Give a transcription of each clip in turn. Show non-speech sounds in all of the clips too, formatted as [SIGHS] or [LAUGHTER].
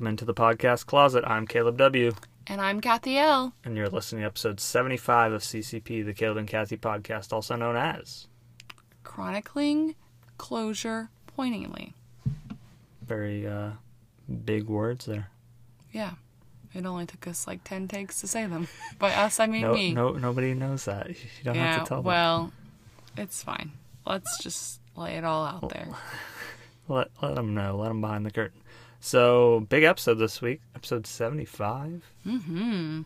Welcome into the podcast closet. I'm Caleb W. And I'm Kathy L. And you're listening to episode 75 of CCP, the Caleb and Kathy podcast, also known as. Chronicling closure poignantly. Very uh, big words there. Yeah. It only took us like 10 takes to say them. By us, I mean no, me. No, nobody knows that. You don't yeah, have to tell them. well, it's fine. Let's just lay it all out there. [LAUGHS] Let, let them know. Let them behind the curtain. So, big episode this week. Episode 75. Mm-hmm.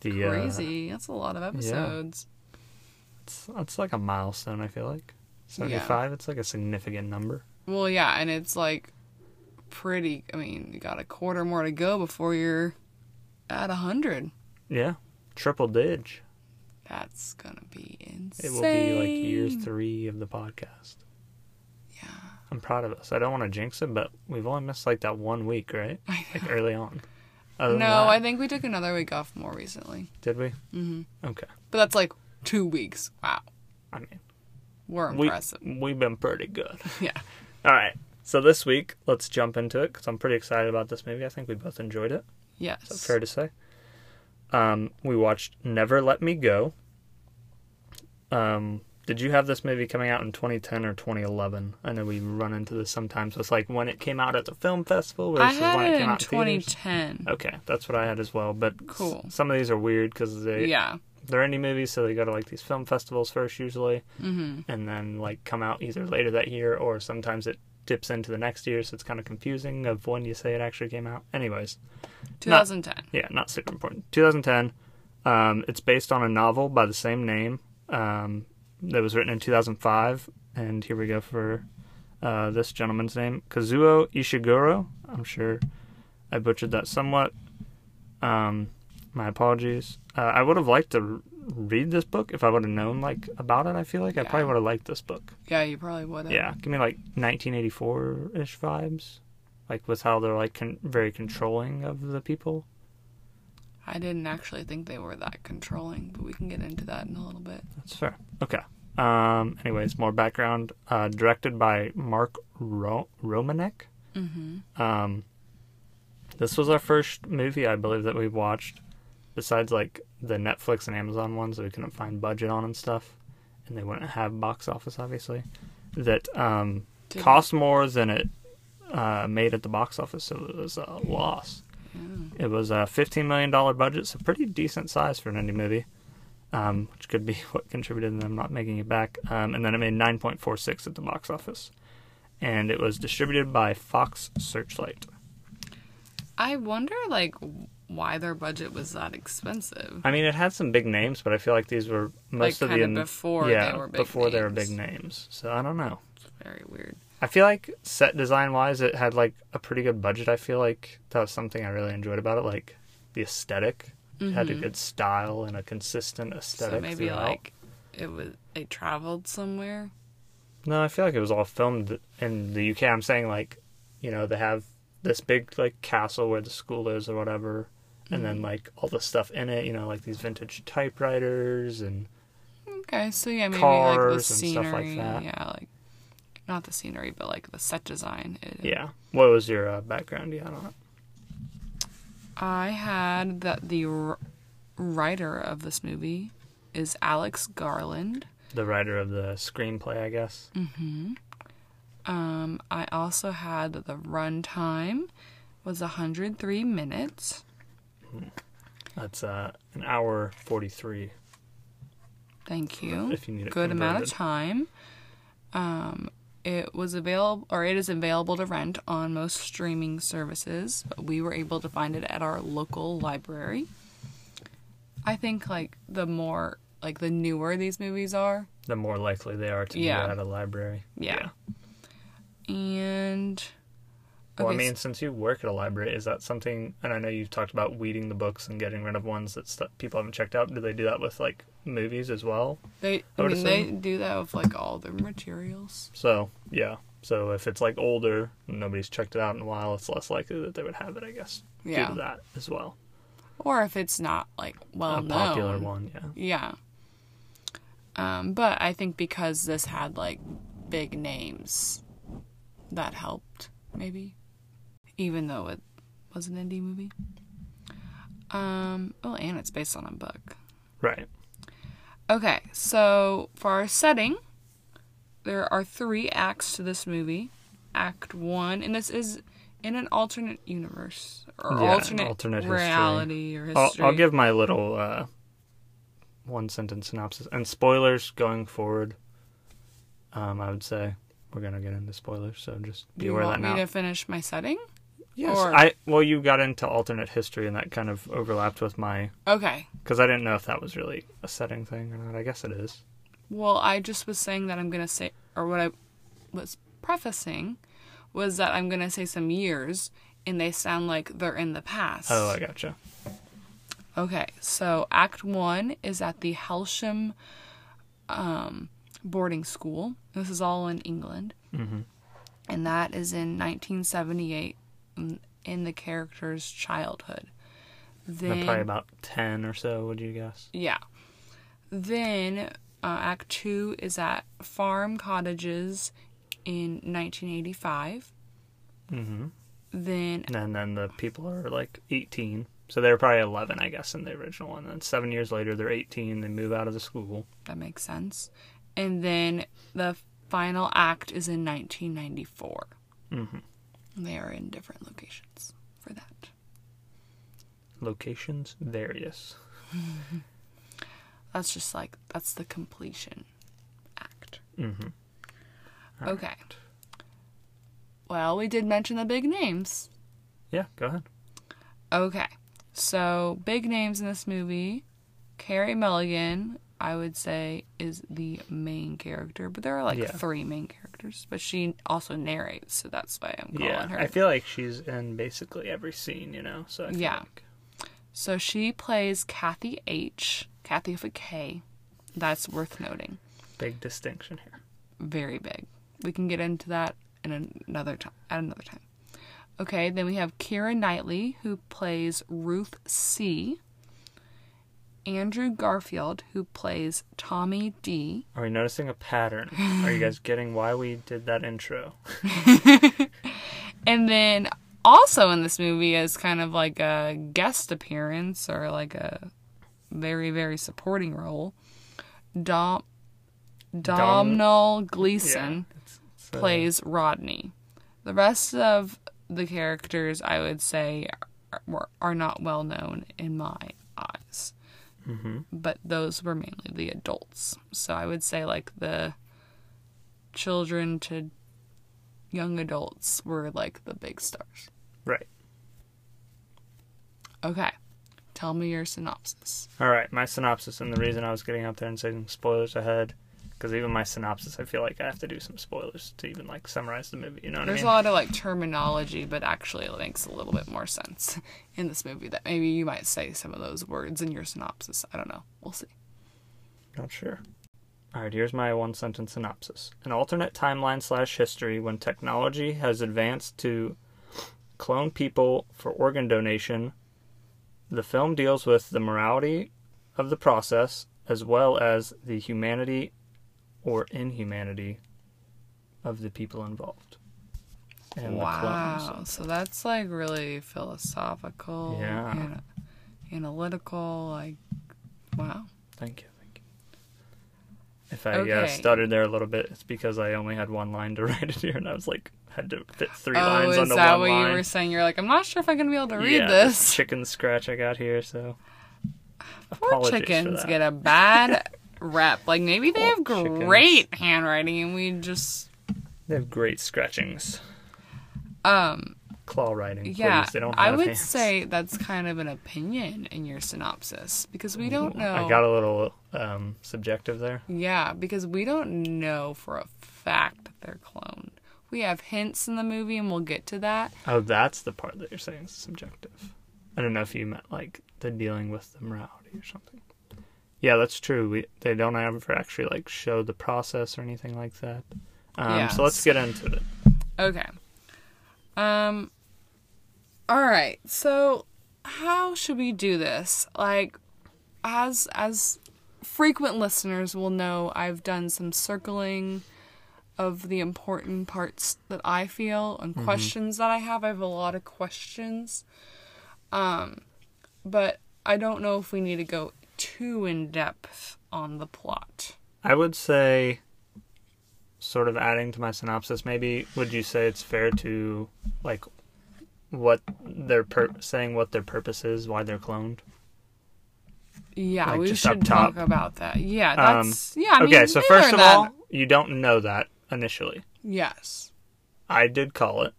The, uh, Crazy. That's a lot of episodes. it's, it's like a milestone, I feel like. 75, it's like a significant number. Well, yeah, and it's like pretty. I mean, you got a quarter more to go before you're at a 100. Yeah. Triple dig. That's gonna be insane. It will be like year three of the podcast. I'm proud of us. I don't want to jinx it, but we've only missed like that one week, right? Like early on. Other No, I think we took another week off more recently. did we? hmm Okay. But that's like two weeks. Wow. I mean, We're we impressive. we've been pretty good. [LAUGHS] Yeah. All right. So this week, let's jump into it because I'm pretty excited about this movie. I think we both enjoyed it. Yes. Fair to say? Um, we watched Never Let Me Go. Um, did you have this movie coming out in 2010 or 2011? I know we run into this sometimes. It's like when it came out at the film festival I had when it it came in out in theaters. 2010. Okay, that's what I had as well. But s- Cool. some of these are weird because they Yeah. they're indie movies, so they go to like these film festivals first usually, hmm and then like come out either later that year or sometimes it dips into the next year, so it's kind of confusing of when you say it actually came out. Anyways, 2010. yeah, not super important. 2010. Um, it's based on a novel by the same name um, that was written in 2005, and here we go for uh, this gentleman's name, Kazuo Ishiguro. I'm sure I butchered that somewhat. Um, my apologies. Uh, I would have liked to read this book if I would have known like about it. I feel like I probably would have liked this book. Yeah, you probably would have. Yeah, give me like 1984 ish vibes, like with how they're like con- very controlling of the people. I didn't actually think they were that controlling, but we can get into that in a little bit. That's fair. Okay. Um. Anyways, more background. Uh, directed by Mark Ro- Romanek. Mm-hmm. Um. This was our first movie, I believe, that we watched, besides like the Netflix and Amazon ones that we couldn't find budget on and stuff, and they wouldn't have box office, obviously. That um cost more than it uh, made at the box office, so it was a loss. Yeah. It was a $15 million budget, so pretty decent size for an indie movie, um, which could be [LAUGHS] what contributed to them not making it back. Um, and then it made 9.46 at the box office. And it was distributed by Fox Searchlight. I wonder, like, why their budget was that expensive. I mean, it had some big names, but I feel like these were most Like, of the kinda before yeah they were big before they were names. big names. So I don't know. It's very weird. I feel like set design wise, it had like a pretty good budget. I feel like that was something I really enjoyed about it. Like the aesthetic It had a Mhm. good style and a consistent aesthetic. So maybe throughout. like it was they traveled somewhere. No, I feel like it was all filmed in the UK. I'm saying like, you know, they have this big like castle where the school is or whatever, and then Mhm. like all the stuff in it. You know, like these vintage typewriters and Okay, so yeah, maybe like the scenery. stuff like that. Yeah, like not the scenery, but like the set design. It, yeah. What was your uh, background? Yeah, on it? I had that the r- writer of this movie is Alex Garland. The writer of the screenplay, I guess. Mm-hmm. Um, I also had that the runtime was 103 minutes. That's uh, an hour forty three. Thank you. If you need it Good amount of time. Um, it was available, or it is available to rent on most streaming services. But we were able to find it at our local library. I think like the more like the newer these movies are, The more likely they are to Yeah. be at a library. Yeah. and Well, I Okay, mean, since you work at a library, is that something? And I know you've talked about weeding the books and getting rid of ones that st- people haven't checked out. Do they do that with like movies as well? they I I mean they do that with like all their materials. So yeah. So if it's like older, and nobody's checked it out in a while, it's less likely that they would have it. I guess due Yeah. to that as well. Or if it's not like well a known. popular one, yeah. Yeah. Um, but I think because this had like big names, that helped maybe, even though it was an indie movie. Um, oh, and it's based on a book. Right. Okay, so for our setting, there are three acts to this movie. Act one, and this is in an alternate universe or Yeah, alternate, alternate history. reality or I'll, history. I'll give my little uh, one sentence synopsis and spoilers going forward. Um, I would say we're gonna get into spoilers, so just Do be you aware of want that me now. to finish my setting? Yes, or- I well, you got into alternate history, and that kind of overlapped with my Okay. because I didn't know if that was really a setting thing or not. I guess it is. Well, I just was saying that I'm gonna say, or what I was prefacing was that I'm gonna say some years, and they sound like they're in the past. Oh, I gotcha. Okay, so Act One is at the Hailsham um, boarding school. This is all in England, hmm and that is in 1978 in, the character's childhood. Then, Probably about ten or so. Would you guess? yeah. Then uh, Act Two is at farm cottages in 1985. hmm Then And then the people are like eighteen, so they were probably eleven, I guess, in the original one. And then seven years later, they're eighteen. They move out of the school. that makes sense. And then the final act is in 1994. hmm They are in different locations for that. Locations various. [LAUGHS] That's just like that's the completion act. hmm Okay. Well, we did mention the big names. Yeah, go ahead. Okay. So, big names in this movie. Carey Mulligan, I would say, is the main character, but there are like Yeah. three main characters, but she also narrates, so that's why I'm calling Yeah, her. I feel like she's in basically every scene, you know. So Yeah. like- So she plays Kathy H. Kathy with a K. That's worth noting. big distinction here. Very big. We can get into that in another time. At another time. Okay, then we have Keira Knightley who plays Ruth C. Andrew Garfield who plays Tommy D. Are we noticing a pattern? Are you guys getting why we did that intro? [LAUGHS] And then also in this movie as kind of like a guest appearance or like a very very supporting role, Dom Domhnall Gleeson it's- it's, uh, plays Rodney. The rest of the characters, I would say, are, are not well known in my eyes. Mhm. But those were mainly the adults. So I would say, like, the children to young adults were, like, the big stars. Right. Okay. Tell me your synopsis. All right, my synopsis and the reason I was getting up there and saying spoilers ahead, because even my synopsis, I feel like I have to do some spoilers to even like summarize the movie. You know what There's I mean? A lot of, like, terminology, but actually it makes a little bit more sense [LAUGHS] in this movie that maybe you might say some of those words in your synopsis. I don't know. We'll see. Not sure. All right, here's my one sentence synopsis. An alternate timeline slash history when technology has advanced to clone people for organ donation. The film deals with the morality of the process as well as the humanity or inhumanity of the people involved. And the wow. clones. So that's like really philosophical, Yeah. and analytical. Like, wow. Thank you. Thank you. If I uh, stuttered there a little bit, it's because I only had one line to [LAUGHS] write it here, and I was like, had to fit three oh, lines onto one line. is onto that what line. you were saying? You're like, I'm not sure if I'm gonna be able to read yeah, this. chicken scratch I got here, so Poor apologies chickens get a bad [LAUGHS] rep. Like maybe they have chickens. great handwriting, and we just They have great scratchings, um claw writing. yeah. They don't I would hands. say that's kind of an opinion in your synopsis because we don't know. I got a little um, subjective there. Yeah, because we don't know for a fact that they're cloned. We have hints in the movie, and we'll get to that. Oh, that's the part that you're saying is subjective. I don't know if you meant like the dealing with the morality or something. Yeah, that's true. We they don't ever actually like show the process or anything like that. Um, Yeah, so let's get into it. Okay. Um. All right. So, how should we do this? Like, as as frequent listeners will know, I've done some circling of the important parts that I feel and Mm-hmm. questions that I have. I have a lot of questions. Um, but I don't know if we need to go too in depth on the plot. I would say, sort of adding to my synopsis, maybe would you say it's fair to like what their pur- saying what their purpose is, why they're cloned? Yeah, Like, we just should talk about that. Yeah, Um, that's yeah. I okay, mean, so first of all, you don't know that initially. yes, I did call it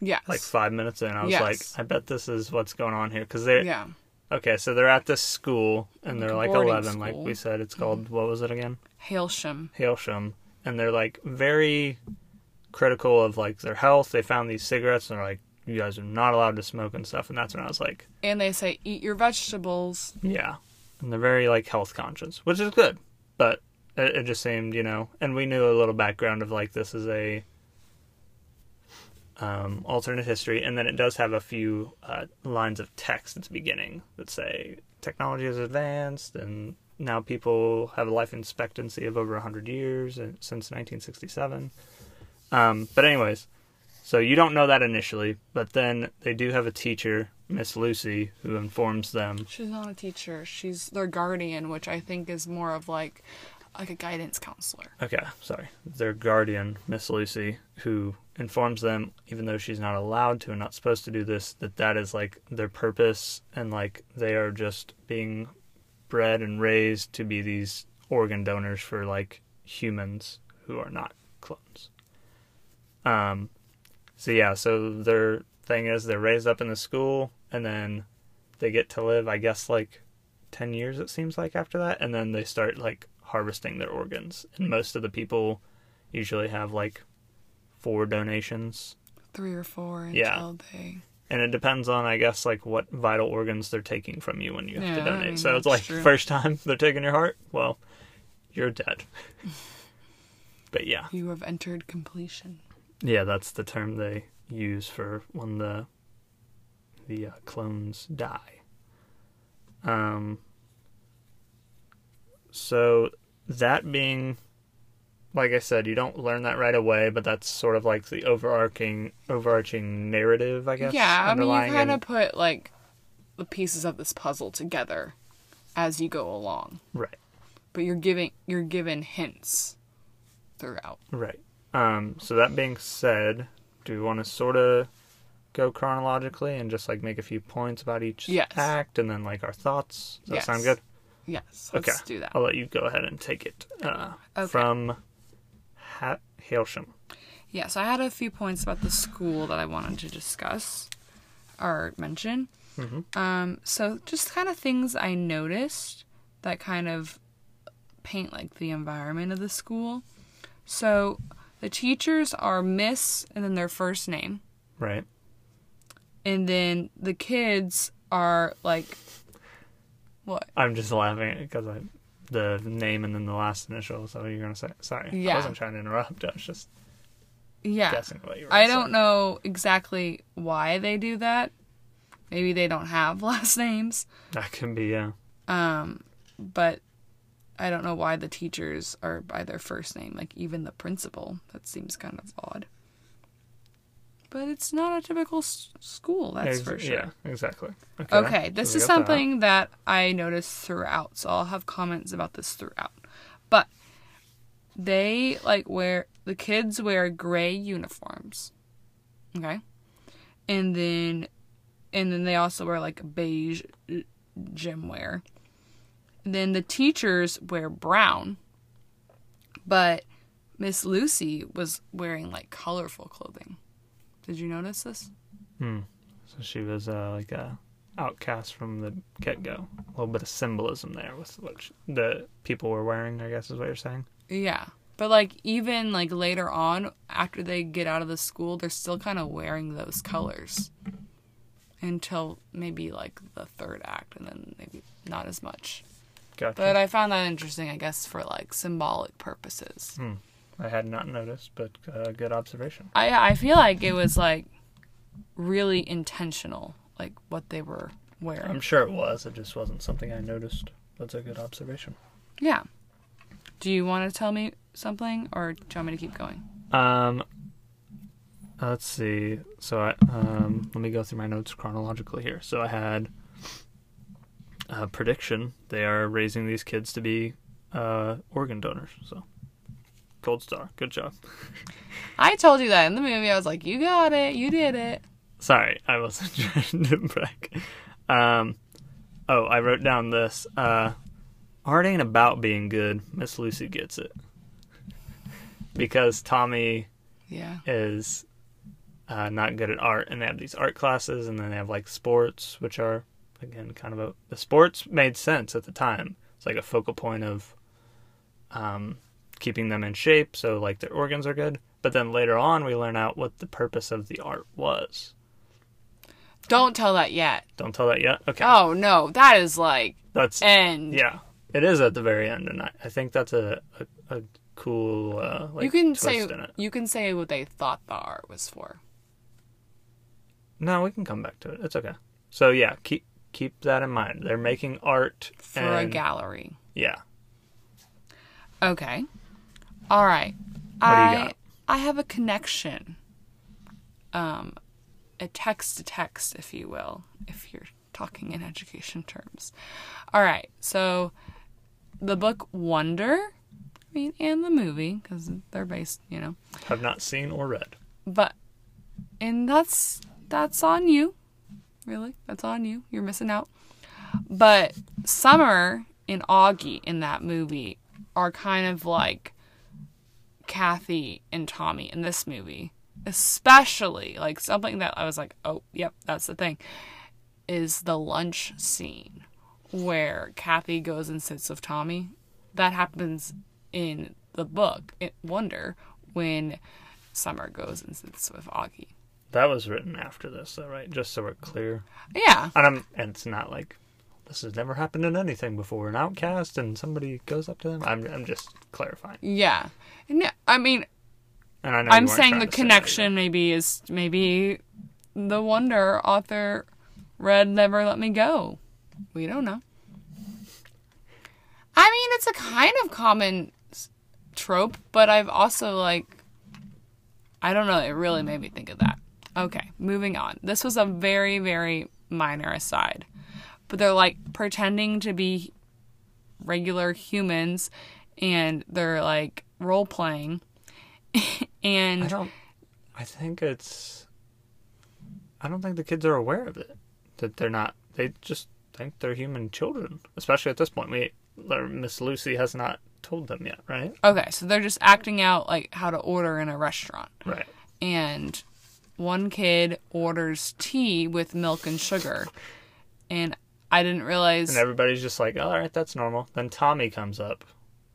yes, like five minutes in. I was Yes. like, I bet this is what's going on here because they. yeah, Okay, so they're at this school and they're like Boarding eleven, like school. we said. It's called mm-hmm. what was it again? Hailsham. Hailsham, and they're like very critical of like their health. They found these cigarettes and they're like, "You guys are not allowed to smoke and stuff." And that's when I was like, And they say, eat your vegetables. "Yeah," and they're very like health conscious, which is good. But it, it just seemed, you know, and we knew a little background of like this is a um, alternate history, and then it does have a few uh, lines of text at the beginning that say technology has advanced and now people have a life expectancy of over 100 years since 1967. Um, but anyways, so you don't know that initially, but then they do have a teacher, Miss Lucy, who informs them. She's not a teacher. She's their guardian, which I think is more of like like a guidance counselor. Okay, sorry, their guardian, Miss Lucy, who informs them, even though she's not allowed to and not supposed to do this, that that is like their purpose, and like they are just being bred and raised to be these organ donors for like humans who are not clones. Um, so yeah, so their thing is they're raised up in the school, and then they get to live, I guess, like ten years. It seems like after that, and then they start like harvesting their organs. And most of the people usually have like four donations, Three or four until Yeah. they. and it depends on, I guess, like what vital organs they're taking from you when you have Yeah, to I donate. mean, so it's like true. first time [LAUGHS] they're taking your heart, well, you're dead. [LAUGHS] but yeah, You have entered completion. yeah, that's the term they use for when the the uh, clones die. Um. So that being, like I said, you don't learn that right away, but that's sort of like the overarching overarching narrative, I guess. yeah, I mean, you kind of put like the pieces of this puzzle together as you go along, right, but you're giving you're given hints throughout. right. Um. So that being said, do we want to sort of go chronologically and just like make a few points about each Yes. act, and then like our thoughts? Does that Yes. sound good? Yes, let's Okay. do that. I'll let you go ahead and take it uh, Okay. from ha- Hailsham. Yeah, so I had a few points about the school that I wanted to discuss or mention. Mhm. Um, so just kind of things I noticed that kind of paint like the environment of the school. So the teachers are Miss and then their first name, Right. and then the kids are like what? I'm just laughing because I the name and then the last initial. So you're gonna say sorry. Yeah. I wasn't trying to interrupt. I was just Yeah. guessing what you were. I gonna don't know exactly why they do that. Maybe they don't have [LAUGHS] last names. That can be yeah. Um, but I don't know why the teachers are by their first name, like even the principal. That seems kind of odd. But it's not a typical s- school, that's Ex- for sure. Yeah. Exactly. Okay, this so is got that. something that. I noticed throughout, so I'll have comments about this throughout. But they like wear the kids wear gray uniforms. Okay? And then and then they also wear like beige uh, gym wear. And then the teachers wear brown. But Miss Lucy was wearing like colorful clothing. Did you notice this? Hmm. So she was uh, like a outcast from the get go. A little bit of symbolism there with what sh- the people were wearing. I guess is what you're saying. Yeah. But like even like later on after they get out of the school, they're still kind of wearing those colors until maybe like the third act and then maybe not as much. Gotcha. But I found that interesting, I guess for like symbolic purposes. Hmm. I had not noticed, but uh, good observation. I I feel like it was like really intentional like what they were wearing. I'm sure it was. It just wasn't something I noticed. That's a good observation. Yeah. Do you want to tell me something, or do you want me to keep going? Um, let's see. So I um, let me go through my notes chronologically here. So I had a prediction. They are raising these kids to be uh, organ donors. So gold star. Good job. [LAUGHS] I told you that in the movie. I was like, "You got it. You did it." Sorry, I wasn't [LAUGHS] trying to brag. Um, oh, I wrote down this. Uh, art ain't about being good. Miss Lucy gets it because Tommy Yeah. is uh, not good at art, and they have these art classes, and then they have like sports, which are again kind of a the sports made sense at the time. It's like a focal point of um, keeping them in shape, so like their organs are good. But then later on, we learn out what the purpose of the art was. Don't tell that yet. Don't tell that yet. Okay, Oh no, that is like that's end. yeah. It is at the very end, and I, I think that's a a, a cool uh, like you can say you can say what they thought the art was for. No, we can come back to it. It's okay. So yeah, keep keep that in mind. They're making art For a gallery. yeah. Okay. All right. What do you I got? I have a connection. Um a text to text, if you will, if you're talking in education terms. All right. So the book Wonder, I mean, and the movie cuz they're based, you know. Have not seen or read. But and that's that's on you. Really? That's on you. You're missing out. But Summer and Augie in that movie are kind of like Kathy and Tommy in this movie. Especially like something that I was like, "Oh, yep, that's the thing." Is the lunch scene where Kathy goes and sits with Tommy. That happens in the book, it Wonder, when Summer goes and sits with Augie. That was written after this, though, right? Just so we're clear. Yeah. And I'm and it's not like this has never happened in anything before. An outcast and somebody goes up to them. I'm I'm just clarifying. Yeah. And I mean, And I know I'm saying the to say connection maybe is maybe the Wonder author read Never Let Me Go. We don't know. I mean, it's a kind of common trope, but I've also like I don't know, it really made me think of that. Okay, moving on. This was a very very minor aside. But they're like pretending to be regular humans and they're like role playing [LAUGHS] and I don't. I think it's. I don't think the kids are aware of it. That they're not. They just think they're human children. Especially at this point, we Miss Lucy has not told them yet, right? okay so they're just acting out like how to order in a restaurant Right. and one kid orders tea with milk and sugar and i didn't realize And everybody's just like, all right, that's normal. Then Tommy comes up.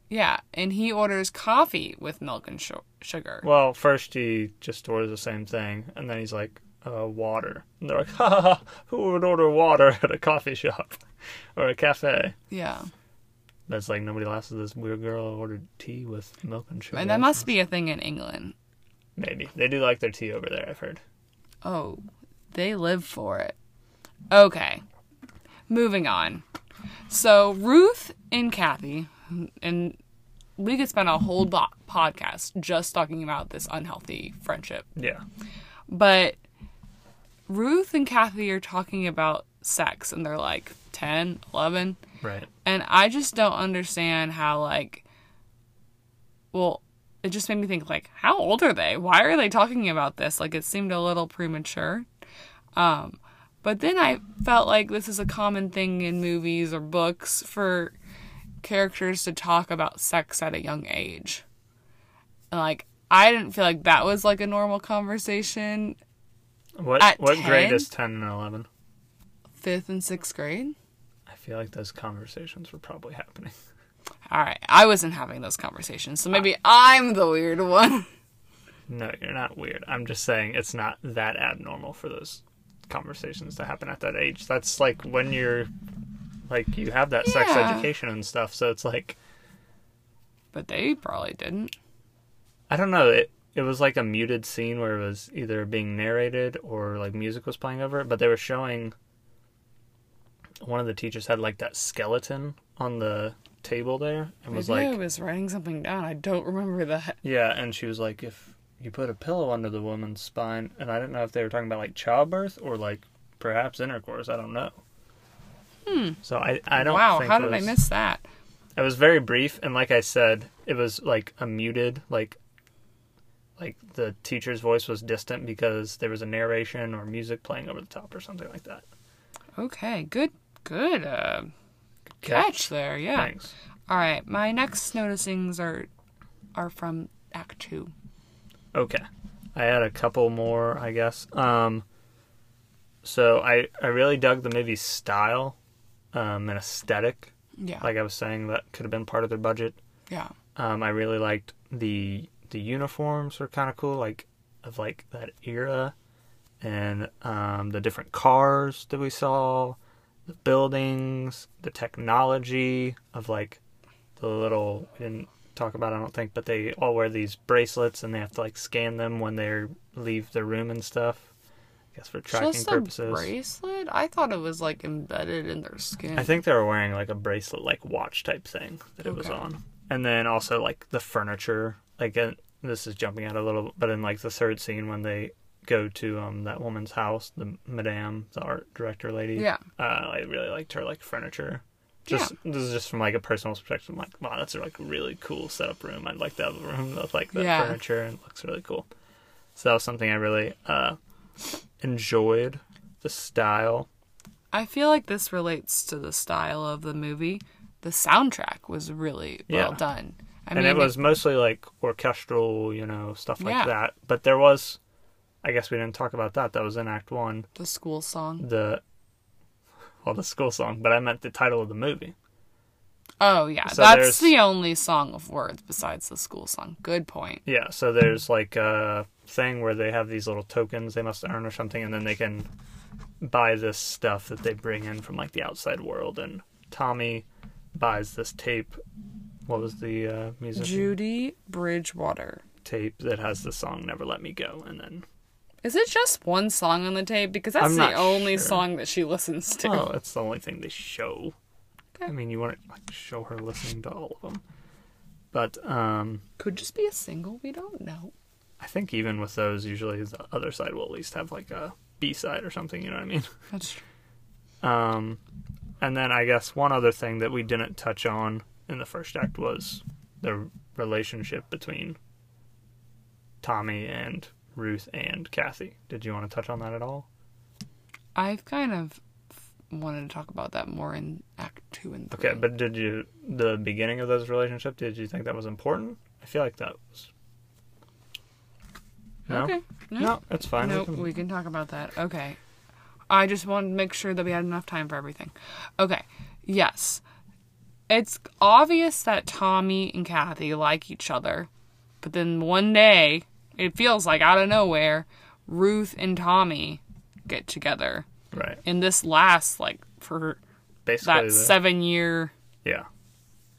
yeah and he orders coffee with milk and su- sugar Well, first he just orders the same thing, and then he's like, uh, water. And they're like, ha ha ha, who would order water [LAUGHS] at a coffee shop [LAUGHS] or a cafe? yeah That's like nobody laughs at this weird girl ordered tea with milk and sugar. and that must be a thing in england Maybe. They do like their tea over there, I've heard. Oh, they live for it. Okay. Moving on. So, Ruth and Kathy, and we could spend a whole bo- podcast just talking about this unhealthy friendship. Yeah. But Ruth and Kathy are talking about sex, and they're like 10, 11. Right. And I just don't understand how, like, well, it just made me think, like, how old are they? Why are they talking about this? Like, it seemed a little premature. Um, but then I felt like this is a common thing in movies or books for characters to talk about sex at a young age. And, like, I didn't feel like that was like a normal conversation What At what grade is 10 and 11? fifth and sixth grade. I feel like those conversations were probably happening. [LAUGHS] All right, I wasn't having those conversations, so maybe ah. I'm the weird one. No, you're not weird. I'm just saying it's not that abnormal for those conversations to happen at that age. That's like when you're like you have that sex education and stuff, so it's like But they probably didn't. I don't know. It it was like a muted scene where it was either being narrated or like music was playing over it, but they were showing one of the teachers had like that skeleton on the table there and was Maybe I like, was writing something down. I don't remember that. yeah, and she was like, if you put a pillow under the woman's spine, and I didn't know if they were talking about like childbirth or like perhaps intercourse. I don't know. Hmm. So I I don't. Wow, how did I miss that? It was very brief, and like I said, it was like a muted, like like the teacher's voice was distant because there was a narration or music playing over the top or something like that. Okay, good, good uh, catch there. Yeah. Thanks. All right, my next noticings are are from Act Two. Okay. I had a couple more, I guess. Um so I I really dug the movie's style um and aesthetic. Yeah. Like I was saying that could have been part of their budget. yeah. Um I really liked the the uniforms were kind of cool like of like that era and um the different cars that we saw, the buildings, the technology of like the little we didn't talk about I don't think, but they all wear these bracelets and they have to like scan them when they leave their room and stuff. I guess for tracking Just purposes. bracelet? I thought it was like embedded in their skin. I think they were wearing like a bracelet like watch type thing that it was Okay. on. And then also like the furniture. Like uh, this is jumping out a little but in like the third scene when they go to um that woman's house, the madame, the art director lady. Yeah. Uh, I really liked her like furniture. Just this is just from like a personal perspective. I'm like, wow, that's a like really cool setup room. I'd like to have a room with like that Yeah. furniture and it looks really cool. So that was something I really uh enjoyed. The style. I feel like this relates to the style of the movie. The soundtrack was really well Yeah. done. I and mean, it was mostly like orchestral, you know, stuff like Yeah. that. But there was, I guess we didn't talk about that. That was in Act One. the school song. The, well, the school song, but I meant the title of the movie. Oh yeah, So that's the only song of words besides the school song. Good point. Yeah, so there's like a thing where they have these little tokens they must earn or something, and then they can buy this stuff that they bring in from like the outside world. And Tommy buys this tape. What was the uh, music Judy Bridgewater. tape that has the song "Never Let Me Go"? And then Is it just one song on the tape? Because that's I'm the not only sure. song that she listens to. oh, that's the only thing they show. I mean, you want to like show her listening to all of them, but um, Could just be a single. We don't know. I think even with those, usually the other side will at least have like a B side or something. You know what I mean? That's true. Um, and then I guess one other thing that we didn't touch on in the first act was the relationship between Tommy and Ruth and Kathy. Did you want to touch on that at all? I've kind of wanted to talk about that more in Act Two and Three. Okay, but did you the beginning of those relationship? Did you think that was important? I feel like that was. No, Okay. No. no, it's fine. Nope, we can- we can talk about that. Okay. I just wanted to make sure that we had enough time for everything. Okay. Yes. It's obvious that Tommy and Kathy like each other, but then one day, it feels like out of nowhere, Ruth and Tommy get together. right. And this lasts like for Basically, that the- seven year yeah.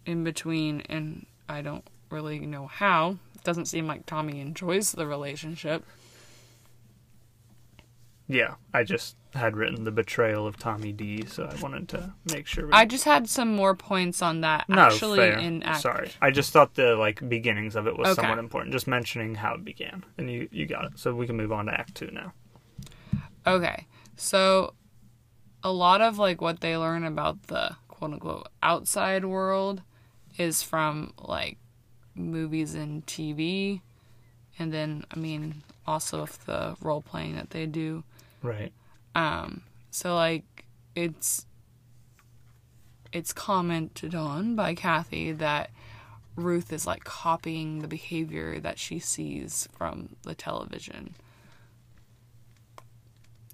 in between, and I don't really know how. It doesn't seem like Tommy enjoys the relationship. Yeah, I just had written the betrayal of Tommy D, so I wanted to make sure. We... I just had some more points on that no, actually fair. in act. Sorry, I just thought the like beginnings of it was Okay. somewhat important. Just mentioning how it began, and you you got it. So we can move on to Act Two now. Okay. So a lot of like what they learn about the quote unquote outside world is from like movies and TV and then I mean also of the role playing that they do. Right. Um so like it's it's commented on by Kathy that Ruth is like copying the behavior that she sees from the television.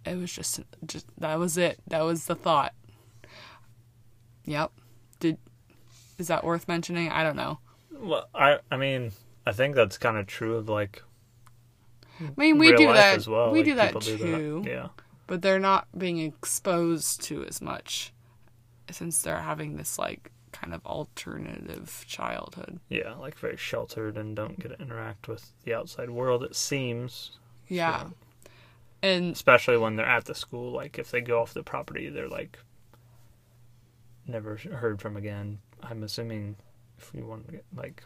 It was just just that was it. That was the thought. Yep. Did is that worth mentioning? I don't know. Well, I I mean I think that's kind of true of like I mean, we do that. as well. We like, do that too. Yeah. But they're not being exposed to as much since they're having this like kind of alternative childhood. Yeah, like very sheltered and don't get to interact with the outside world. It seems, Yeah. So- And especially when they're at the school. Like if they go off the property, they're like never heard from again. I'm assuming if we want to get like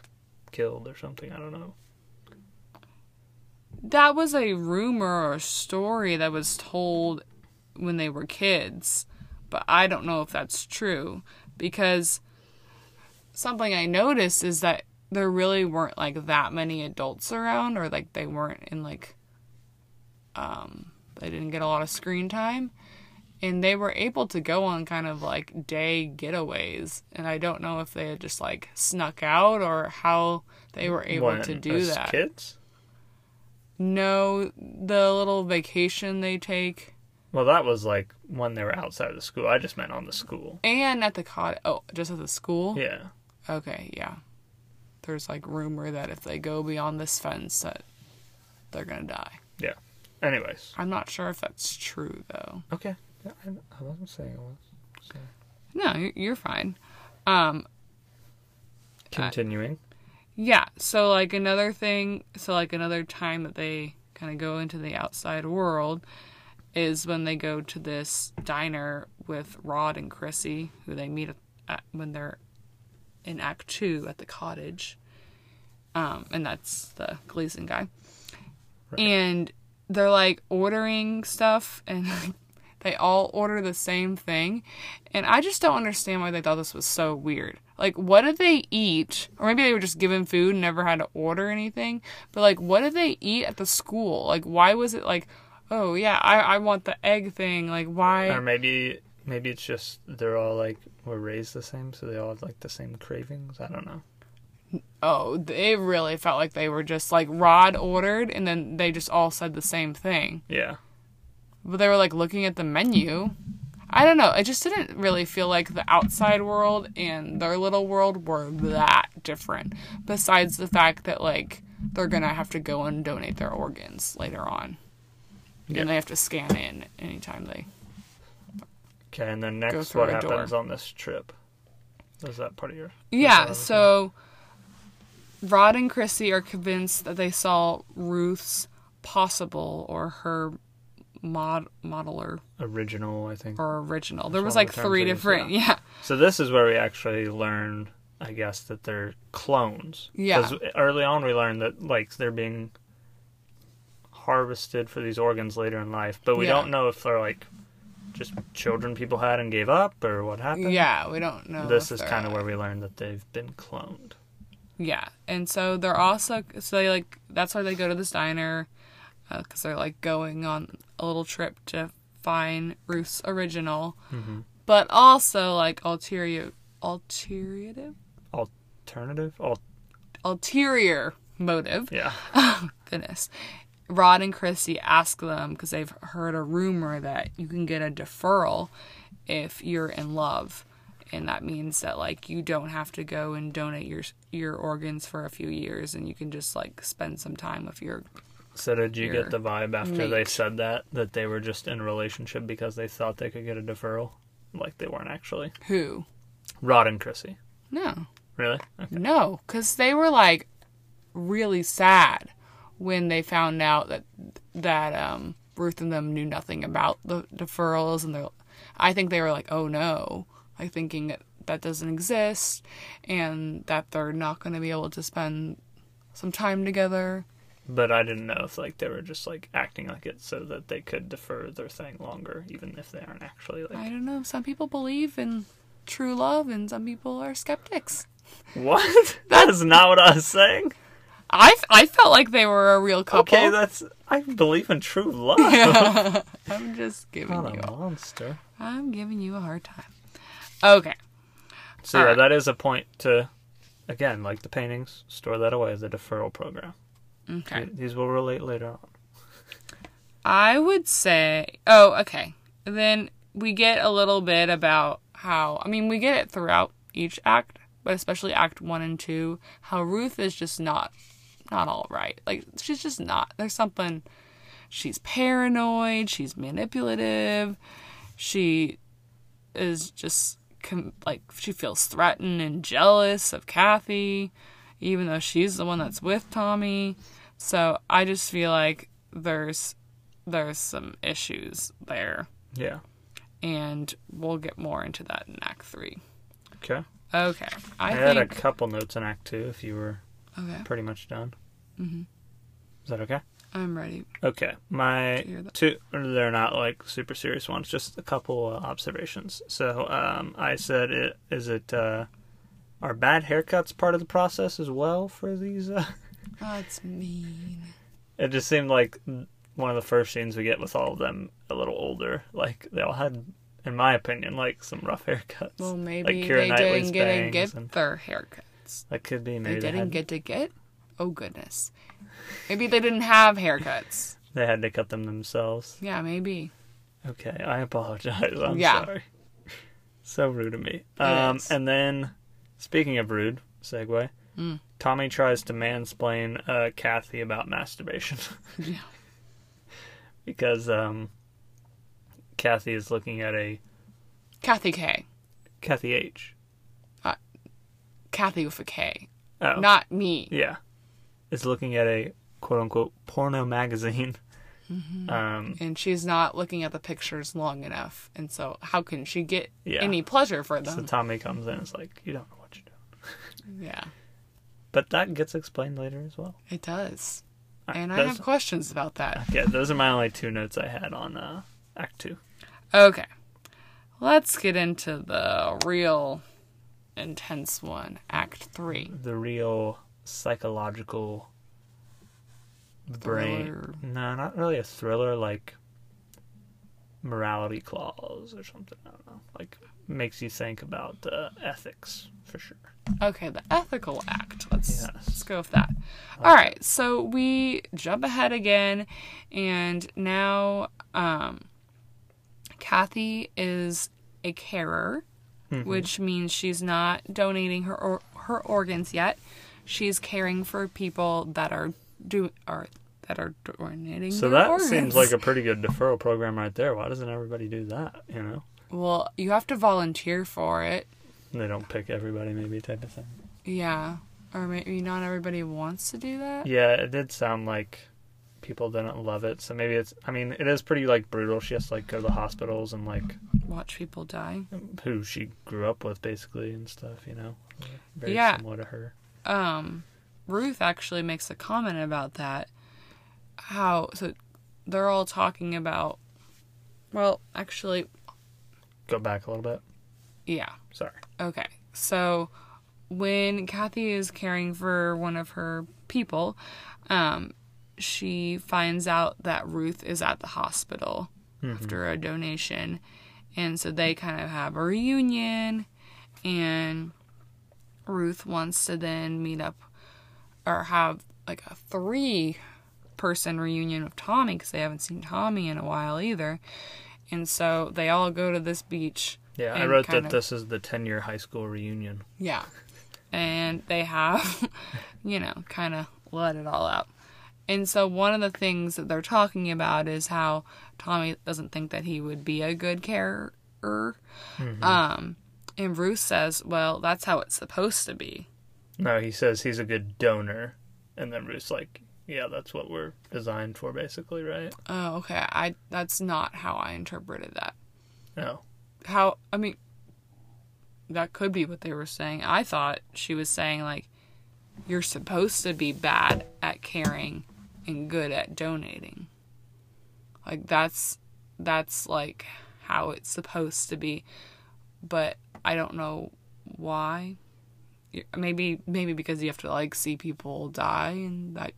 killed or something, I don't know. That was a rumor or story that was told when they were kids, but I don't know if that's true because something I noticed is that there really weren't like that many adults around or like they weren't in like um they didn't get a lot of screen time and they were able to go on kind of like day getaways and I don't know if they had just like snuck out or how they were able When- to do that. Kids? No, the little vacation they take, Well, that was like when they were outside of the school. I just meant on the school. and at the cottage. Oh, just at the school. Yeah. Okay, yeah. There's like rumor that if they go beyond this fence, that they're gonna die. Yeah. Anyways. I'm not sure if that's true though. Okay. Yeah, I, I wasn't saying it was. So. No, you're- you're fine. Um, Continuing. Yeah. So like another thing, so like another time that they kind of go into the outside world is when they go to this diner with Rod and Chrissy, who they meet at, when they're in Act Two at the cottage. Um, and that's the Gleeson guy. Right. And they're like ordering stuff, and they all order the same thing. And I just don't understand why they thought this was so weird. Like, what did they eat? Or maybe they were just given food and never had to order anything. But, like, what did they eat at the school? Like, why was it like, oh, yeah, I, I want the egg thing? Like, why? Or maybe maybe it's just they're all like were raised the same, so they all have like the same cravings. I don't know. oh, they really felt like they were just like Rod ordered and then they just all said the same thing. Yeah. But they were like looking at the menu. I don't know. It just didn't really feel like the outside world and their little world were that different. Besides the fact that like they're gonna have to go and donate their organs later on. Yeah. And they have to scan in anytime they Okay, and then next, what a door. happens on this trip? Was that part of your? Yeah, so Rod and Chrissy are convinced that they saw Ruth's possible or her mod modeler original, I think. or original. There was like the three different yeah. So this is where we actually learn, I guess, that they're clones. Yeah. Because early on we learned that like they're being harvested for these organs later in life, but we Yeah. don't know if they're like just children people had and gave up or what happened. Yeah, we don't know. This is kind of uh, where we learned that they've been cloned. Yeah, and so they're also so they like that's why they go to this diner because they're like going on a little trip to find Ruth's original, Mm-hmm. but also like ulterior ulterior Alternative? Oh, ulterior motive. yeah. [LAUGHS] Oh, goodness. Rod and Chrissy ask them because they've heard a rumor that you can get a deferral if you're in love. And that means that like you don't have to go and donate your your organs for a few years and you can just like spend some time with your So did you get the vibe after they said that that they were just in a relationship because they thought they could get a deferral? Like they weren't actually. who? Rod and Chrissy. No. Really? Okay. No, cuz they were like really sad when they found out that that um Ruth and them knew nothing about the deferrals and they're I think they were like, "Oh no." Like thinking that that doesn't exist and that they're not going to be able to spend some time together. But I didn't know if like they were just like acting like it so that they could defer their thing longer, even if they aren't actually like I don't know. Some people believe in true love and some people are skeptics. What? [LAUGHS] that is not what I was saying. I, I felt like they were a real couple. Okay, that's I believe in true love. [LAUGHS] [LAUGHS] I'm just giving Not you a a, monster. I'm giving you a hard time. Okay. So yeah, Alright. that is a point to again, like the paintings, store that away, the deferral program. Okay. These will relate later on. I would say, oh, okay. Then we get a little bit about how, I mean, we get it throughout each act, but especially act one and two, how Ruth is just not, not all right. Like, she's just not. There's something, she's paranoid, she's manipulative, she is just, com- like, she feels threatened and jealous of Kathy, even though she's the one that's with Tommy. So I just feel like there's there's some issues there, Yeah. and we'll get more into that in Act Three. Okay. Okay. I, I, had a couple notes in Act Two. If you were Okay. pretty much done, hmm is that okay? I'm ready. Okay, my To hear that. two. They're not like super serious ones. Just a couple uh, observations. So, um, I said, it is it uh, are bad haircuts part of the process as well for these? Uh, [LAUGHS] That's mean. it just seemed like one of the first scenes we get with all of them a little older. Like they all had, in my opinion, like some rough haircuts. Well, maybe Keira they Knightley's didn't get get their haircuts. That could be They maybe they, didn't had, get to get. Oh goodness. Maybe they didn't have haircuts. [LAUGHS] they had to cut them themselves. Yeah, maybe. Okay, I apologize. [LAUGHS] I'm Yeah. sorry. So rude of me. Um, is. and then, speaking of rude, segue. Mm. Tommy tries to mansplain uh, Kathy about masturbation [LAUGHS] Yeah. because um, Kathy is looking at a Kathy K. Kathy H. Kathy with a K. Oh, Not me. yeah, is looking at a quote unquote porno magazine. Mm-hmm. Um, And she's not looking at the pictures long enough. And so, how can she get Yeah. any pleasure for them? so? Tommy comes in and is like, "You don't know what you're doing," yeah, but that gets explained later as well. it does. Alright, And I those- have questions about that. Yeah, those are my only two notes I had on uh, Act Two. Okay. Let's get into the real intense one, Act 3. The real psychological brain. Thriller. No, not really a thriller. Like morality clause or something. I don't know. Like makes you think about uh, ethics for sure. Okay, the ethical act. Let's Yes. let's go with that. All right, so we jump ahead again, and now um, Kathy is a carer, Mhm. which means she's not donating her or, her organs yet. She's caring for people that are do are that are donating. So that organs. seems like a pretty good [LAUGHS] deferral program right there. Why doesn't everybody do that? You know, well, you have to volunteer for it. They don't pick everybody, maybe type of thing. Yeah, or maybe not everybody wants to do that. Yeah, it did sound like people didn't love it. So maybe it's. I mean, it is pretty like brutal. She has to like go to the hospitals and like Watch people die. who she grew up with basically and stuff. You know, very Yeah. similar to her. um Ruth actually makes a comment about that. How so they're all talking about well, actually Go back a little bit. Yeah. Sorry. Okay. So when Kathy is caring for one of her people, um she finds out that Ruth is at the hospital after a donation. And so they kind of have a reunion and Ruth wants to then meet up or have like a three person reunion with Tommy because they haven't seen Tommy in a while either. And so they all go to this beach. Yeah, I wrote that of- this is the 10 year high school reunion. Yeah. And they have, [LAUGHS] you know, kind of let it all out. And so one of the things that they're talking about is how Tommy doesn't think that he would be a good carer. Um, and Ruth says, well, that's how it's supposed to be. No, he says he's a good donor. And then Ruth's like, yeah, that's what we're designed for, basically, right? Oh, okay. I that's not how I interpreted that. No. How I mean that could be what they were saying. I thought she was saying like you're supposed to be bad at caring and good at donating. Like that's that's like how it's supposed to be. But I don't know why. Maybe maybe because you have to like see people die and that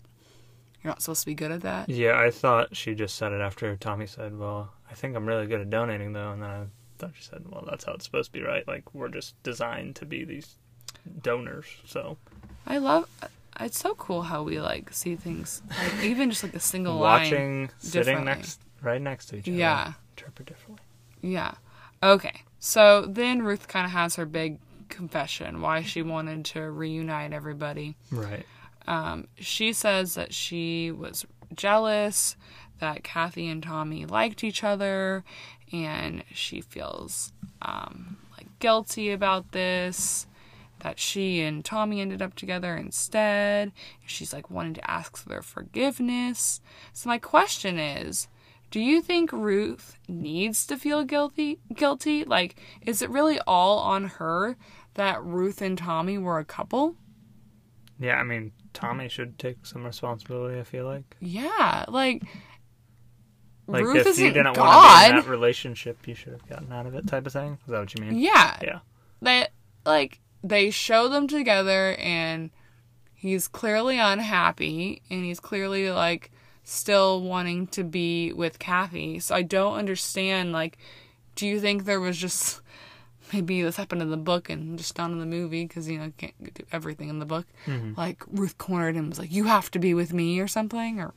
you're not supposed to be good at that. Yeah, I thought she just said it after Tommy said, well, I think I'm really good at donating, though. And then I she said, well, that's how it's supposed to be, right? Like, we're just designed to be these donors. So, I love. It's so cool how we like see things, like [LAUGHS] even just like a single line. watching, sitting next, right next to each other. Yeah. Interpret differently. Yeah. Okay. So then Ruth kind of has her big confession why she wanted to reunite everybody. Right. Um, she says that she was jealous that Kathy and Tommy liked each other, and she feels um, like guilty about this. That she and Tommy ended up together instead. She's like wanting to ask for their forgiveness. So my question is, do you think Ruth needs to feel guilty? Guilty? Like, is it really all on her that Ruth and Tommy were a couple. Yeah, I mean, Tommy should take some responsibility. I feel like, Yeah, like, like Ruth if you didn't want to be God. in that relationship, you should have gotten out of it, type of thing. Is that what you mean? yeah, Yeah. they like they show them together and he's clearly unhappy and he's clearly like still wanting to be with Kathy. So I don't understand like do you think there was just [LAUGHS] maybe this happened in the book and just not in the movie because you know you can't do everything in the book. Mm-hmm. Like Ruth cornered him and was like you have to be with me or something or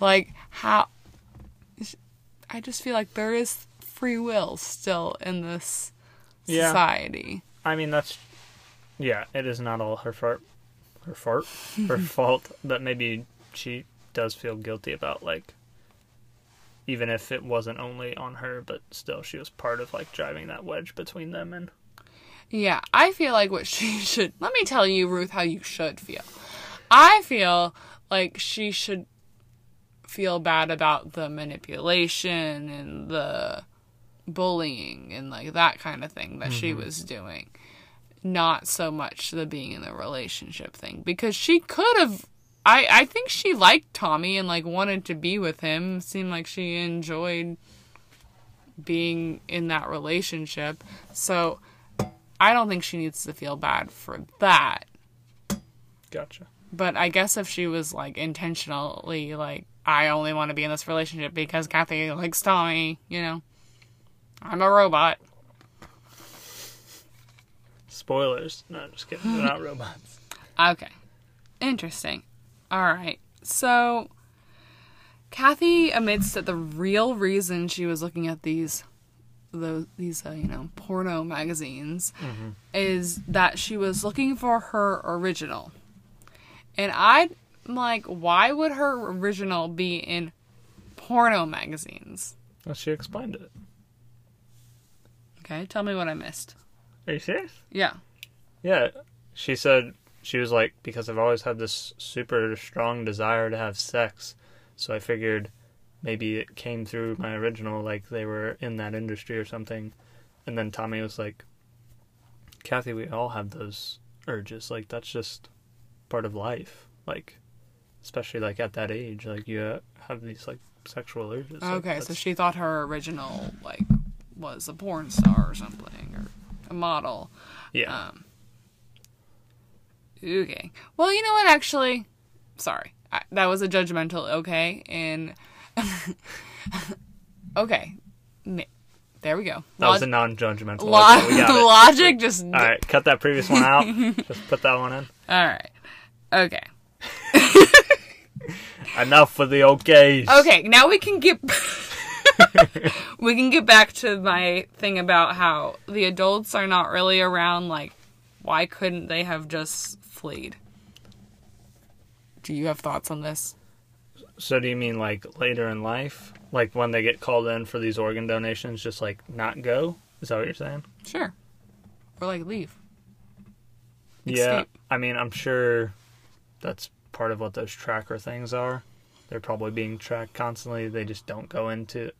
like how I just feel like there is free will still in this Yeah. society. I mean, that's yeah. It is not all her fault. Her fault. Her [LAUGHS] fault. But maybe she does feel guilty about like, even if it wasn't only on her, but still she was part of like driving that wedge between them and. Yeah, I feel like what she should. Let me tell you, Ruth, how you should feel. I feel like she should feel bad about the manipulation and the bullying and like that kind of thing that she mm-hmm. was doing. Not so much the being in the relationship thing because she could have. I I think she liked Tommy and like wanted to be with him. Seemed like she enjoyed being in that relationship. So I don't think she needs to feel bad for that. Gotcha. But I guess if she was like intentionally like I only want to be in this relationship because Kathy likes Tommy, you know. I'm a robot. Spoilers. No, just kidding. They're not [LAUGHS] robots. Okay. Interesting. All right. So Kathy admits that the real reason she was looking at these those these uh, you know porno magazines is that she was looking for her original. And I'm like why would her original be in porno magazines? Well, she explained it. Okay, tell me what I missed. Are you serious? Yeah. Yeah. She said she was like because I've always had this super strong desire to have sex, so I figured maybe it came through my original like they were in that industry or something. And then Tommy was like, "Kathy, we all have those urges. Like that's just part of life. Like especially like at that age, like you have these like sexual urges." Like, Okay, so she thought her original like was a porn star or something or a model. yeah. Um, okay. Well, you know what? Actually, sorry, I, that was a judgmental. Okay, and [LAUGHS] okay, there we go. that was a non-judgmental. lo- okay, we got it. [LAUGHS] logic just. All right, cut that previous one out. [LAUGHS] Just put that one in. All right. Okay. [LAUGHS] Enough with the okays. Okay. Now we can get. [LAUGHS] we can get back to my thing about how the adults are not really around. Like, why couldn't they have just fleed? Do you have thoughts on this? So do you mean like later in life, like when they get called in for these organ donations, just like not go? Is that what you're saying? Sure. Or like leave. Yeah. I mean, I'm sure that's part of what those tracker things are. They're probably being tracked constantly. They just don't go into,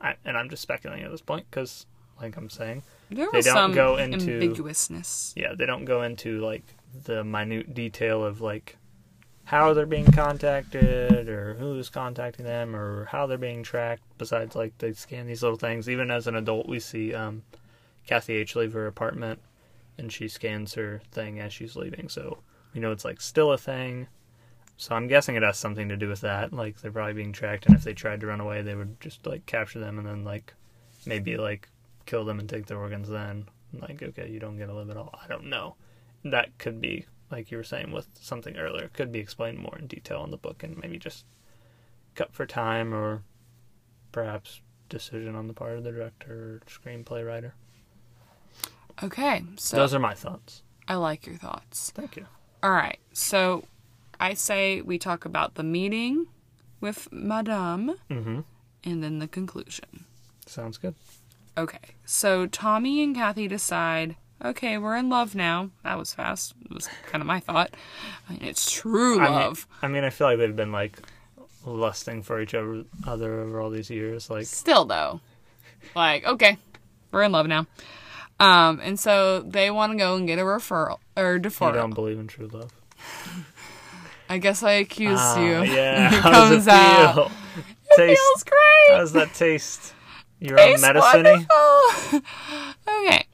I, and I'm just speculating at this point because, like I'm saying, There They don't go into- ambiguousness. yeah, they don't go into like the minute detail of like how they're being contacted or who's contacting them or how they're being tracked besides like they scan these little things even as an adult we see um kathy h leave her apartment and she scans her thing as she's leaving so we know it's like still a thing. So i'm guessing it has something to do with that. Like they're probably being tracked and if they tried to run away they would just like capture them and then like maybe like kill them and take their organs then. Like okay you don't get to live at all. I don't know. That could be like you were saying with something earlier could be explained more in detail in the book and maybe just cut for time or perhaps decision on the part of the director or screenplay writer. Okay, so those are my thoughts. I like your thoughts. thank you All right, so I say we talk about the meeting with Madame mm-hmm and then the conclusion. sounds good Okay, so Tommy and Kathy decide, okay, we're in love now. That was fast. It was kind of my thought. I mean, it's true I mean, love. I mean i feel like they've been like lusting for each other, other over all these years like Still, though, like, okay, we're in love now. Um, and so they want to go and get a referral or deferral. You don't believe in true love. I guess I accuse Ah, you. yeah. [LAUGHS] How does comes it out. feel? It Taste. feels great. How does that taste? Your Tastes own medicine [LAUGHS] okay.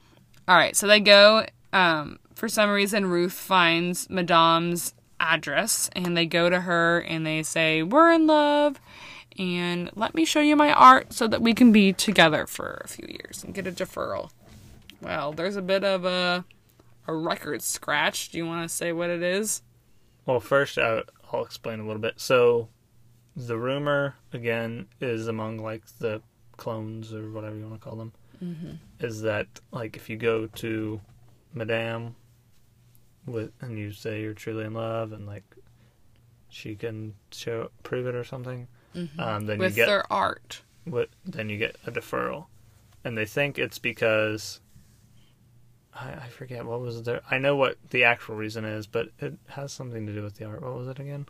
All right. So they go. Um, for some reason, Ruth finds Madame's address, and they go to her and they say, "We're in love." And let me show you my art so that we can be together for a few years and get a deferral. Well, there's a bit of a a record scratch. Do you want to say what it is? Well, first I, I'll explain a little bit. So, the rumor again is among like the clones or whatever you want to call them, is that like if you go to Madame with and you say you're truly in love and like she can show prove it or something, um, then With you get their art. what then you get a deferral, and they think it's because I, I forget what was there. I know what the actual reason is, but it has something to do with the art. What was it again?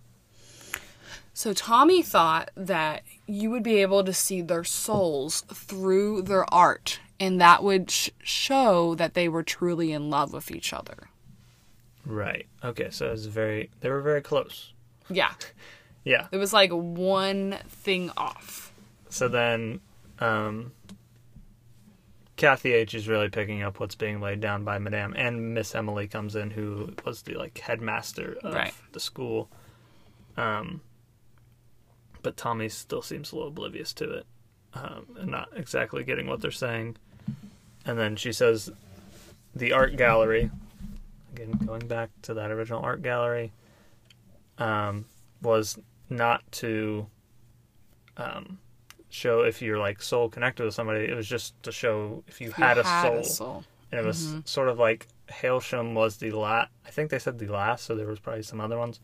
So Tommy thought that you would be able to see their souls through their art, and that would sh- show that they were truly in love with each other. Right. Okay. So it was very. They were very close. Yeah, [LAUGHS] Yeah. it was like one thing off. So then, um, Kathy H is really picking up what's being laid down by Madame, and Miss Emily comes in, who was the like headmaster of Right. the school. Um, but Tommy still seems a little oblivious to it, um, and not exactly getting what they're saying. And then she says, "The art gallery." Again, going back to that original art gallery, um, was not to um, show if you're like soul connected with somebody. It was just to show if you, You had, a, soul. soul. And it was sort of like Hailsham was the last. I think they said the last, so there was probably some other ones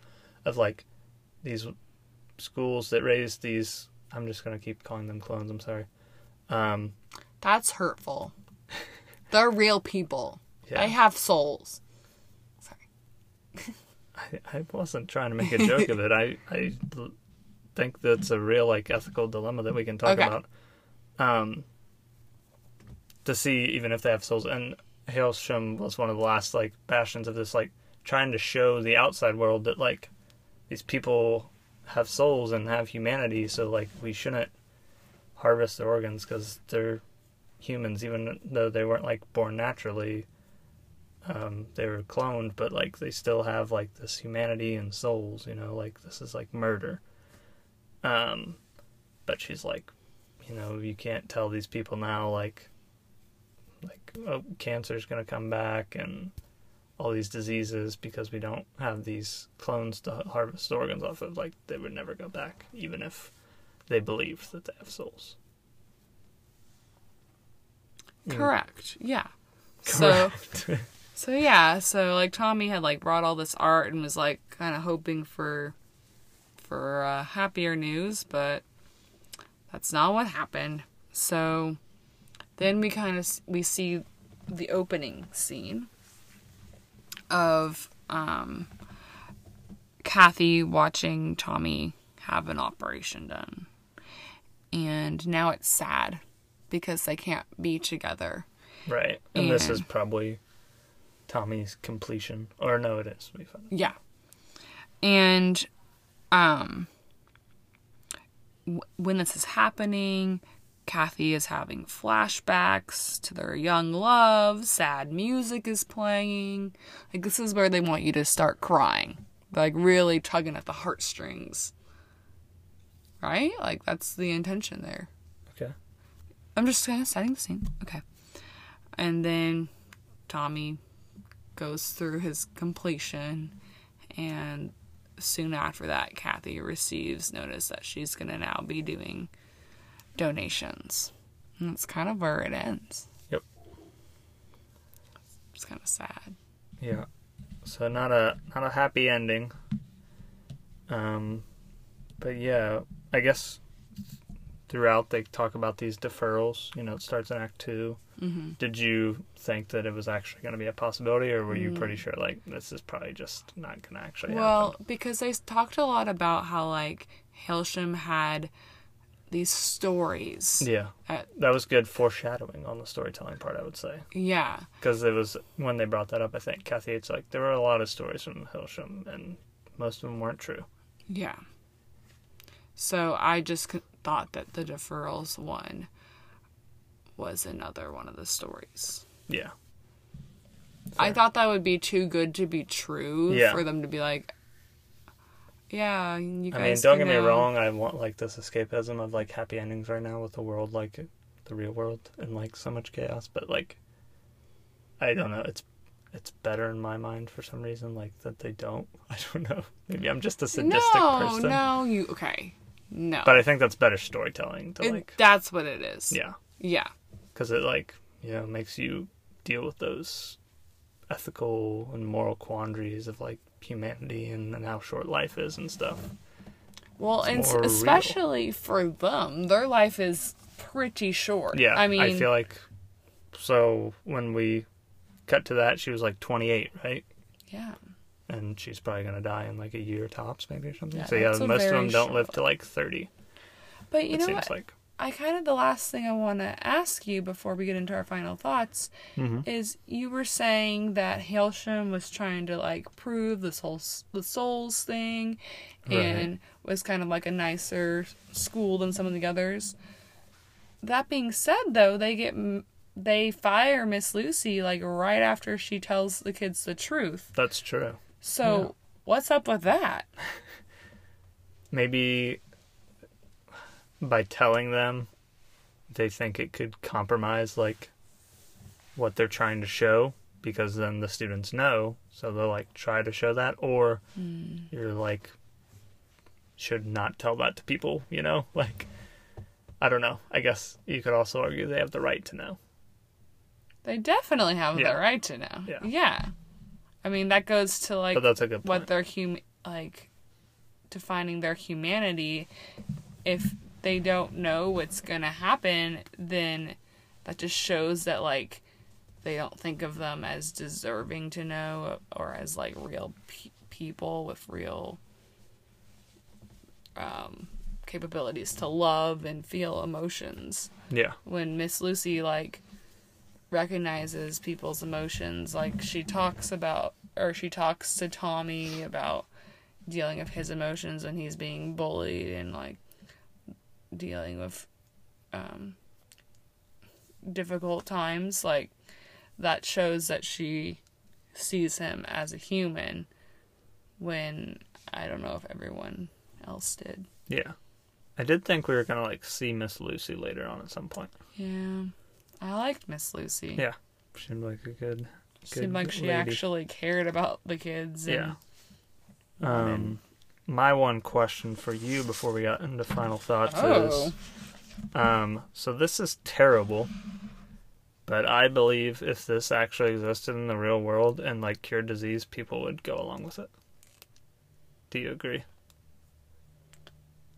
of like these schools that raised these. I'm just gonna keep calling them clones. I'm sorry. Um, That's hurtful. [LAUGHS] They're real people. yeah, They have souls. Sorry. [LAUGHS] I, I wasn't trying to make a joke of it. I I think that's a real like ethical dilemma that we can talk Okay. about. Um, to see even if they have souls, and Hailsham was one of the last like bastions of this like trying to show the outside world that like these people have souls and have humanity, so like we shouldn't harvest their organs because they're humans, even though they weren't like born naturally um, they were cloned, but like they still have like this humanity and souls, you know, like this is like murder. Um, but she's like, you know, you can't tell these people now like, like oh, cancer's gonna come back and all these diseases because we don't have these clones to harvest organs off of. Like they would never go back, even if they believed that they have souls. Mm. Correct. Yeah. So Correct. So yeah, so like Tommy had like brought all this art and was like kind of hoping for for uh, happier news, but that's not what happened. So then we kind of we see the opening scene of um, Kathy watching Tommy have an operation done, and now it's sad because they can't be together. Right. And this is probably Tommy's completion. Or no, it is. We found Yeah. And um w- when this is happening, Kathy is having flashbacks to their young love, sad music is playing. Like this is where they want you to start crying. Like really tugging at the heartstrings. Right? Like that's the intention there. Okay. I'm just kind of setting the scene. Okay. And then Tommy goes through his completion, and soon after that, Kathy receives notice that she's going to now be doing donations. And that's kind of where it ends. Yep. It's kind of sad. Yeah. So not a not a happy ending. Um but yeah, I guess throughout they talk about these deferrals. You know, it starts in Act 2 hmm Did you think that it was actually going to be a possibility, or were you Mm. pretty sure like this is probably just not going to actually happen? Well, happen? because they talked a lot about how, like, Hailsham had these stories. Yeah, Uh, that was good foreshadowing on the storytelling part. I would say yeah. because it was when they brought that up. I think Kathy Yates like there were a lot of stories from Hailsham, and most of them weren't true. Yeah. So I just c- thought that the deferrals one was another one of the stories. Yeah, I thought that would be too good to be true Yeah. for them to be like, yeah, you guys. I mean, don't get me now- wrong. I want like this escapism of like happy endings right now with the world like the real world and like so much chaos. But like, I don't know. It's it's better in my mind for some reason. Like that they don't. [LAUGHS] I don't know. Maybe I'm just a sadistic no, person. no, you okay? No, But I think that's better storytelling to It- like that's what it is. yeah, yeah, because it like you know makes you deal with those ethical and moral quandaries of like humanity and, and how short life is and stuff. Well, It's and more real. especially for them, their life is pretty short. Yeah, I mean, I feel like so when we cut to that, she was like 28, right? yeah, And she's probably gonna die in like a year tops, maybe or something. Yeah, so yeah, most of them don't live to like 30. but you it know seems what? like. I kind of the last thing I want to ask you before we get into our final thoughts Mhm. is you were saying that Hailsham was trying to like prove this whole the souls thing, and was kind of like a nicer school than some of the others. That being said, though, they get they fire Miss Lucy like right after she tells the kids the truth. That's true. So Yeah. what's up with that? [LAUGHS] Maybe by telling them, they think it could compromise like what they're trying to show because then the students know, so they'll like try to show that, or hmm. you're like should not tell that to people, you know? [LAUGHS] Like I don't know. I guess you could also argue they have the right to know. They definitely have Yeah. the right to know. Yeah. Yeah. I mean that goes to like But that's a good what point. their hum like defining their humanity if they don't know what's going to happen then that just shows that like they don't think of them as deserving to know or as like real pe- people with real um capabilities to love and feel emotions Yeah. when Miss Lucy like recognizes people's emotions, like she talks about or she talks to Tommy about dealing with his emotions when he's being bullied and like dealing with um difficult times, like that shows that she sees him as a human when I don't know if everyone else did. Yeah. I did think we were gonna like see Miss Lucy later on at some point. Yeah. I liked Miss Lucy. Yeah. Seemed like a good Seemed good like she lady. actually cared about the kids. And Yeah. Um my one question for you before we got into final thoughts Oh. is um so this is terrible. But I believe if this actually existed in the real world and like cured disease, people would go along with it. Do you agree?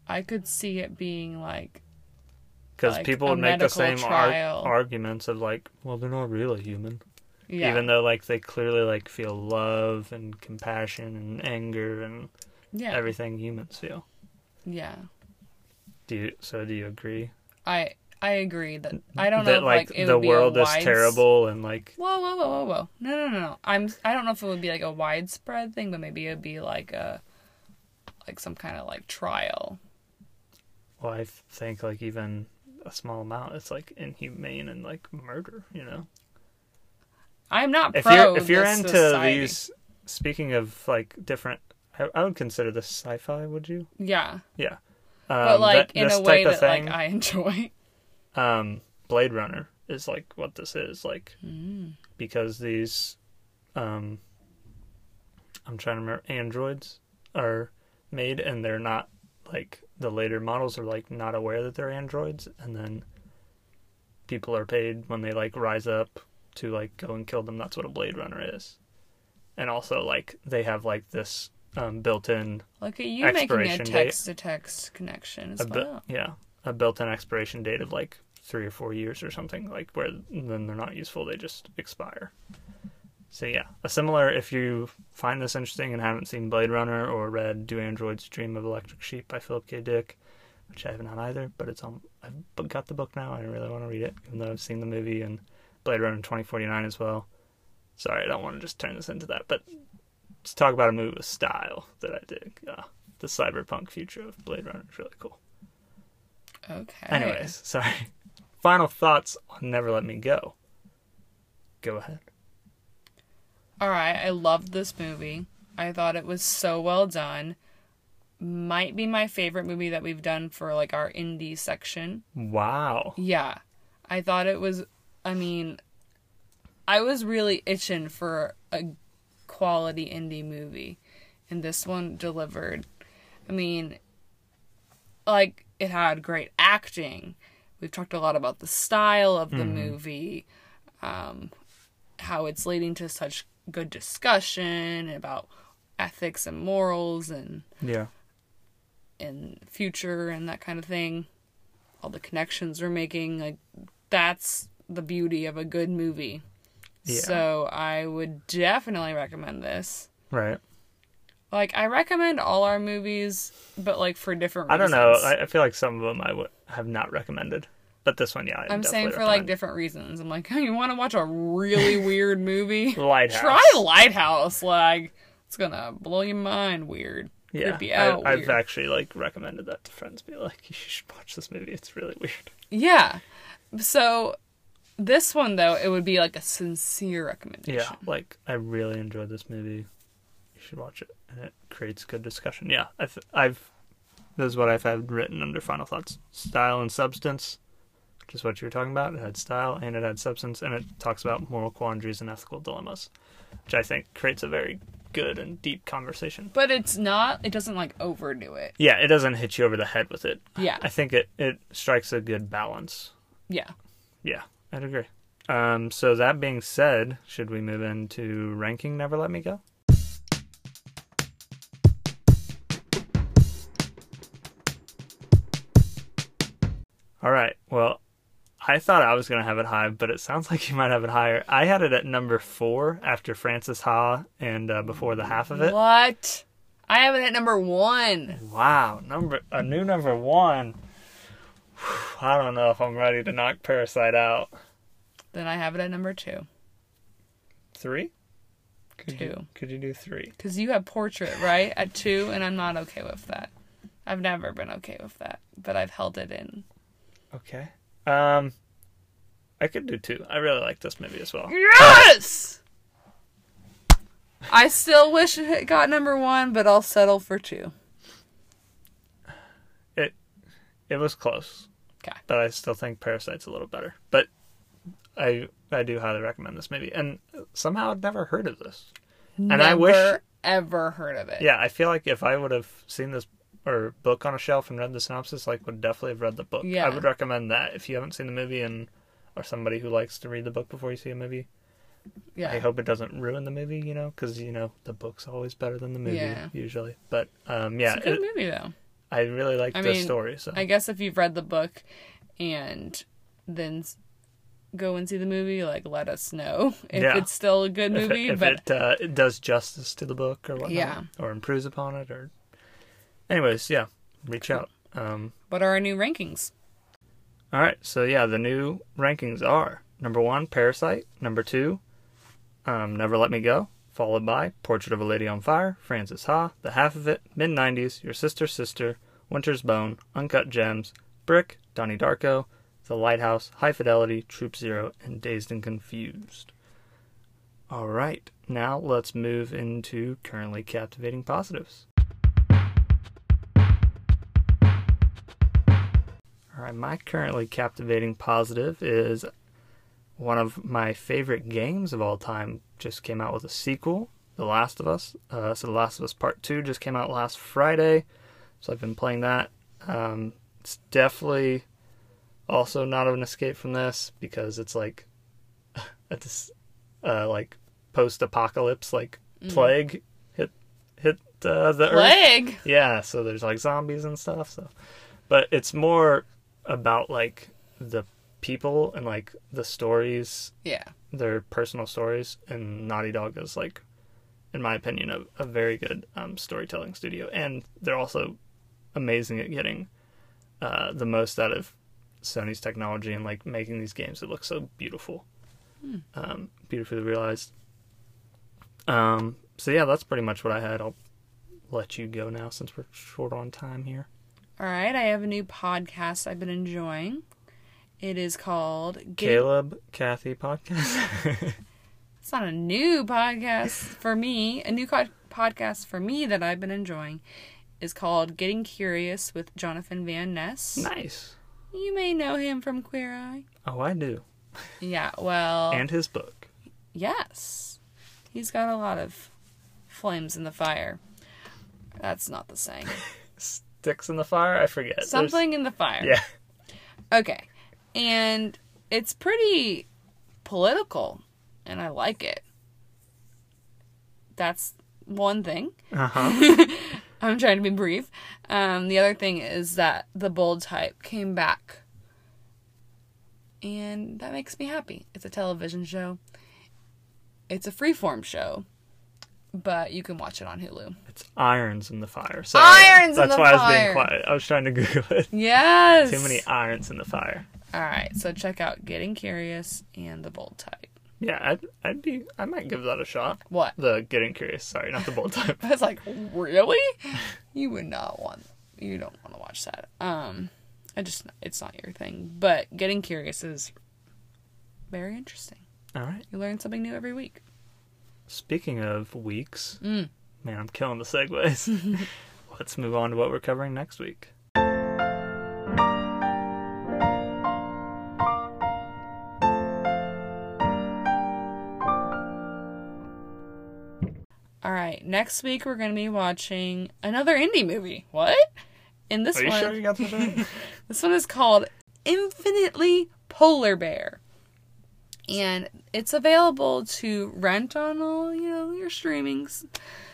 I could see it being like Because Like people would make the same ar- arguments of like, well, they're not really human. yeah, even though like they clearly like feel love and compassion and anger and yeah, everything humans feel. yeah. Do you? So do you agree I I agree that I don't know if, like, like, it the would be world a is terrible and like Whoa, whoa, whoa, whoa, whoa! No, no, no, no. I'm I don't know if it would be like a widespread thing, but maybe it'd be like a like some kind of like trial. well, I think like even a small amount, it's like inhumane and like murder. You know, I'm not if you're if you're into society. these, speaking of like different, I, I would consider this sci-fi. Would you? yeah, Yeah. but Um, like that- in a way that thing, like I enjoy. [LAUGHS] um, Blade Runner is like what this is like Mm. because these, um, I'm trying to remember androids are made and they're not like the later models are like not aware that they're androids and then people are paid when they like rise up to like go and kill them. That's what a Blade Runner is, and also like they have like this um, built-in Look at you making a Expiration date. text to text connection as a bu- well. yeah a built-in expiration date of like three or four years or something like where then they're not useful they just expire so yeah a similar if you find this interesting and haven't seen blade runner or read do androids dream of electric sheep by philip k dick which I have not either. But it's on. I've got the book now. I don't really want to read it, even though I've seen the movie and Blade Runner 2049 as well. Sorry, I don't want to just turn this into that, but let's talk about a movie with style that I dig. Uh, the cyberpunk future of Blade Runner is really cool. Okay. Anyways, sorry. Final thoughts on Never Let Me Go. Go ahead. All right, I loved this movie. I thought it was so well done. Might be my favorite movie that we've done for like our indie section. Wow. Yeah. I thought it was I mean I was really itching for a quality indie movie and this one delivered. I mean like it had great acting. We've talked a lot about the style of the movie, um, how it's leading to such good discussion about ethics and morals and Yeah. and future and that kind of thing. All the connections we're making, like that's the beauty of a good movie. Yeah. So I would definitely recommend this. Right. Like I recommend all our movies, but like for different reasons. I don't know. I, I feel like some of them I would have not recommended, but this one, yeah. I I'm saying for like different reasons. I'm like, oh, [LAUGHS] you want to watch a really [LAUGHS] weird movie? Lighthouse. Try Lighthouse. Like it's gonna blow your mind. Weird. Yeah, I, I've actually like recommended that to friends. Be like, [LAUGHS] you should watch this movie. It's really weird. Yeah. So this one though, it would be like a sincere recommendation. Yeah, like I really enjoyed this movie. You should watch it, and it creates good discussion. Yeah, I've, I've this is what I've had written under final thoughts: style and substance, which is what you were talking about. It had style and it had substance, and it talks about moral quandaries and ethical dilemmas, which I think creates a very good and deep conversation. But it's not. It doesn't like overdo it. Yeah, it doesn't hit you over the head with it. Yeah. I think it it strikes a good balance. Yeah. Yeah, I'd agree. Um, so that being said, should we move into ranking Never Let Me Go? All right. Well, I thought I was going to have it high, but it sounds [LAUGHS] like you might have it higher. I had it at number four after Francis Ha and uh, before the half of it. What? I have it at number one. Wow, number a new number one. I don't know if I'm ready to knock Parasite out. Then I have it at number two. Three? Could You, could you do three? Because you have Portrait, right? At two, and I'm not okay with that. I've never been okay with that, but I've held it in. Okay. Um, I could do two. I really like this movie as well. Yes! I still wish it got number one, but I'll settle for two. It, It was close. 'Kay. But I still think Parasite's a little better. But I I do highly recommend this movie. And somehow I'd never heard of this. And I wish- ever heard of it. Yeah, I feel like if I would have seen this or book on a shelf and read the synopsis, like would definitely have read the book. Yeah. I would recommend that if you haven't seen the movie and are somebody who likes to read the book before you see a movie. yeah. I hope it doesn't ruin the movie, you know, because you know the book's always better than the movie Yeah. usually. But um, yeah, it's a good it- movie though. I really like I the mean, story. So I guess if you've read the book and then go and see the movie, like let us know [LAUGHS] if Yeah. it's still a good if, movie. it, if but it, uh, it does justice to the book or whatnot, Yeah. or improves upon it, or anyways, yeah, reach out. Um, what are our new rankings? all right, so yeah, the new rankings are number one, Parasite. Number two, um, Never Let Me Go. Followed by Portrait of a Lady on Fire, Francis Ha, The Half of It, Mid 90s, Your Sister's Sister, Winter's Bone, Uncut Gems, Brick, Donnie Darko, The Lighthouse, High Fidelity, Troop Zero, and Dazed and Confused. All right, now let's move into currently captivating positives. All right, my currently captivating positive is one of my favorite games of all time. Just came out with a sequel, The Last of Us. Uh, so, The Last of Us Part 2 just came out last Friday. So, I've been playing that. Um, it's definitely also not an escape from this because it's like [LAUGHS] a dis- uh, like post-apocalypse like plague hit hit uh, the earth. Plague. Yeah, so there's like zombies and stuff. So, but it's more about like the people and like the stories, Yeah. their personal stories. And Naughty Dog is like, in my opinion, a, a very good um, storytelling studio, and they're also amazing at getting uh, the most out of Sony's technology and like making these games that look so beautiful, Hmm. um, beautifully realized. Um, so yeah, that's pretty much what I had. I'll let you go now since we're short on time here. All right, I have a new podcast I've been enjoying. It is called Get- Caleb, Kathy podcast. It's not a new podcast for me. A new co- podcast for me that I've been enjoying is called Getting Curious with Jonathan Van Ness. nice. You may know him from Queer Eye. Oh, I do. Yeah, well, And his book. yes. He's got a lot of flames in the fire. That's not the saying. [LAUGHS] Sticks in the fire. I forget. There's- Something in the fire. Yeah. Okay. And it's pretty political, and I like it. That's one thing. Uh huh. [LAUGHS] I'm trying to be brief. Um, the other thing is that the bold type came back. And that makes me happy. It's a television show. It's a freeform show, but you can watch it on Hulu. It's irons in the fire. Sorry. Irons in That's the why I was being quiet. I was trying to Google it. Yes. Too many irons in the fire. All right, so check out Getting Curious and the bold type. Yeah, I'd, I'd be. I might give that a shot. What? The getting curious. Sorry, not the bold [LAUGHS] type. I was like, really? You would not want. You don't want to watch that. Um, I just it's not your thing. But Getting Curious is very interesting. All right. You learn something new every week. Speaking of weeks, Mm. man, I'm killing the segues. [LAUGHS] Let's move on to what we're covering next week. Next week we're going to be watching another indie movie. What? In this Are you one, sure you got this [LAUGHS] this one is called Infinitely Polar Bear. And it's available to rent on all, you know, your streaming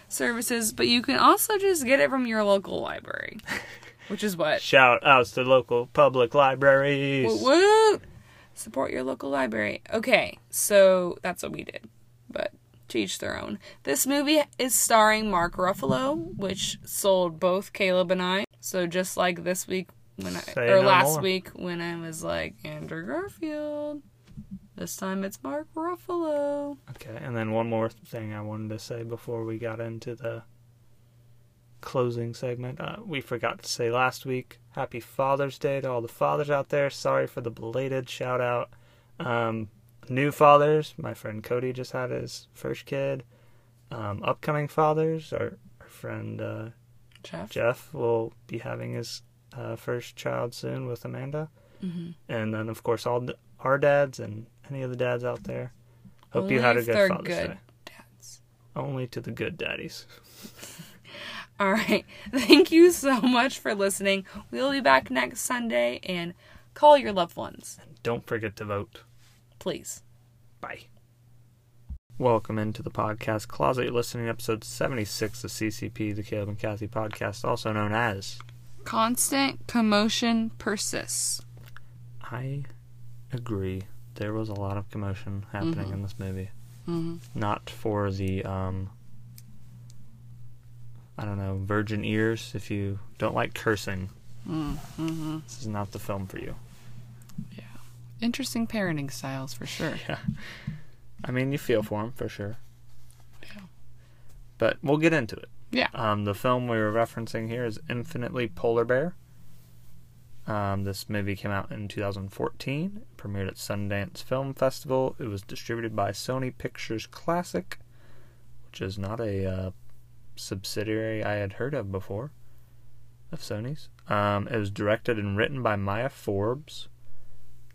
services, but you can also just get it from your local library. [LAUGHS] Which is what? Shout outs to local public libraries. Woot woot! Support your local library. Okay, so that's what we did. But to each their own. This movie is starring Mark Ruffalo, which sold both Caleb and I. So just like this week when I Say or no last more. week when I was like Andrew Garfield. This time it's Mark Ruffalo. Okay, and then one more thing I wanted to say before we got into the closing segment. Uh, we forgot to say last week, Happy Father's Day to all the fathers out there. Sorry for the belated shout out. Um, new fathers, my friend Cody just had his first kid. Um, upcoming fathers, our, our friend uh, Jeff. Jeff will be having his uh, first child soon with Amanda. Mhm. And then, of course, all our dads and any of the dads out there. Hope Only you had a good Father's good Day. dads. Only to the good daddies. [LAUGHS] All right. Thank you so much for listening. We'll be back next Sunday and call your loved ones, Don't forget to vote. Please. Bye. Welcome into the podcast closet. You're listening to episode 76 of CCP, the Caleb and Kathy podcast, also known as Constant commotion persists. I agree. There was a lot of commotion happening Mhm. in this movie. Mm-hmm. Not for the, um, I don't know, virgin ears. If you don't like cursing, Mm-hmm. this is not the film for you. Interesting parenting styles for sure. Yeah. I mean, you feel for him, for sure. Yeah. But we'll get into it. Yeah. Um, the film we were referencing here is Infinitely Polar Bear. Um, this movie came out in 2014, premiered at Sundance Film Festival. It was distributed by Sony Pictures Classic, which is not a uh, subsidiary I had heard of before of Sony's. Um, it was directed and written by Maya Forbes.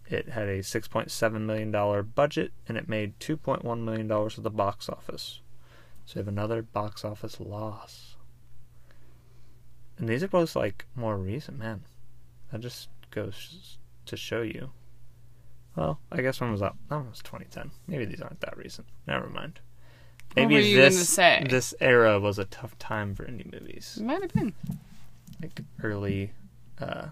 It had a $6.7 million budget and it made $2.1 million at the box office. So we have another box office loss. And these are both like more recent, man. That just goes to show you. Well, I guess one was up. That one was 2010. Maybe these aren't that recent. Never mind. Maybe this this era was a tough time for indie movies, It Might have been. like early uh,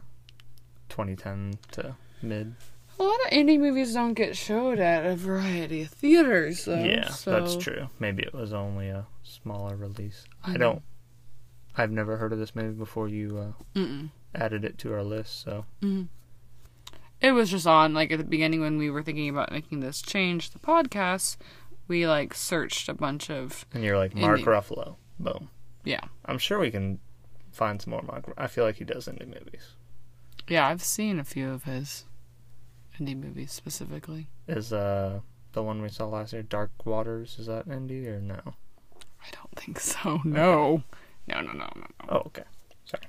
2010 to mid. A lot of indie movies don't get showed at a variety of theaters, though. yeah, so- that's true. Maybe it was only a smaller release. I Mhm. don't. I've never heard of this movie before. You uh, added it to our list. So It was just on like at the beginning when we were thinking about making this change to the podcast. We like searched a bunch of and you're like Mark Indie. Ruffalo. Boom. yeah I'm sure we can find some more Mark. I feel like he does indie movies. yeah. I've seen a few of his indie movies specifically. Is uh the one we saw last year, Dark Waters? Is that indie or no? I don't think so. [LAUGHS] No, no, no, no, no, no. Oh, okay. Sorry.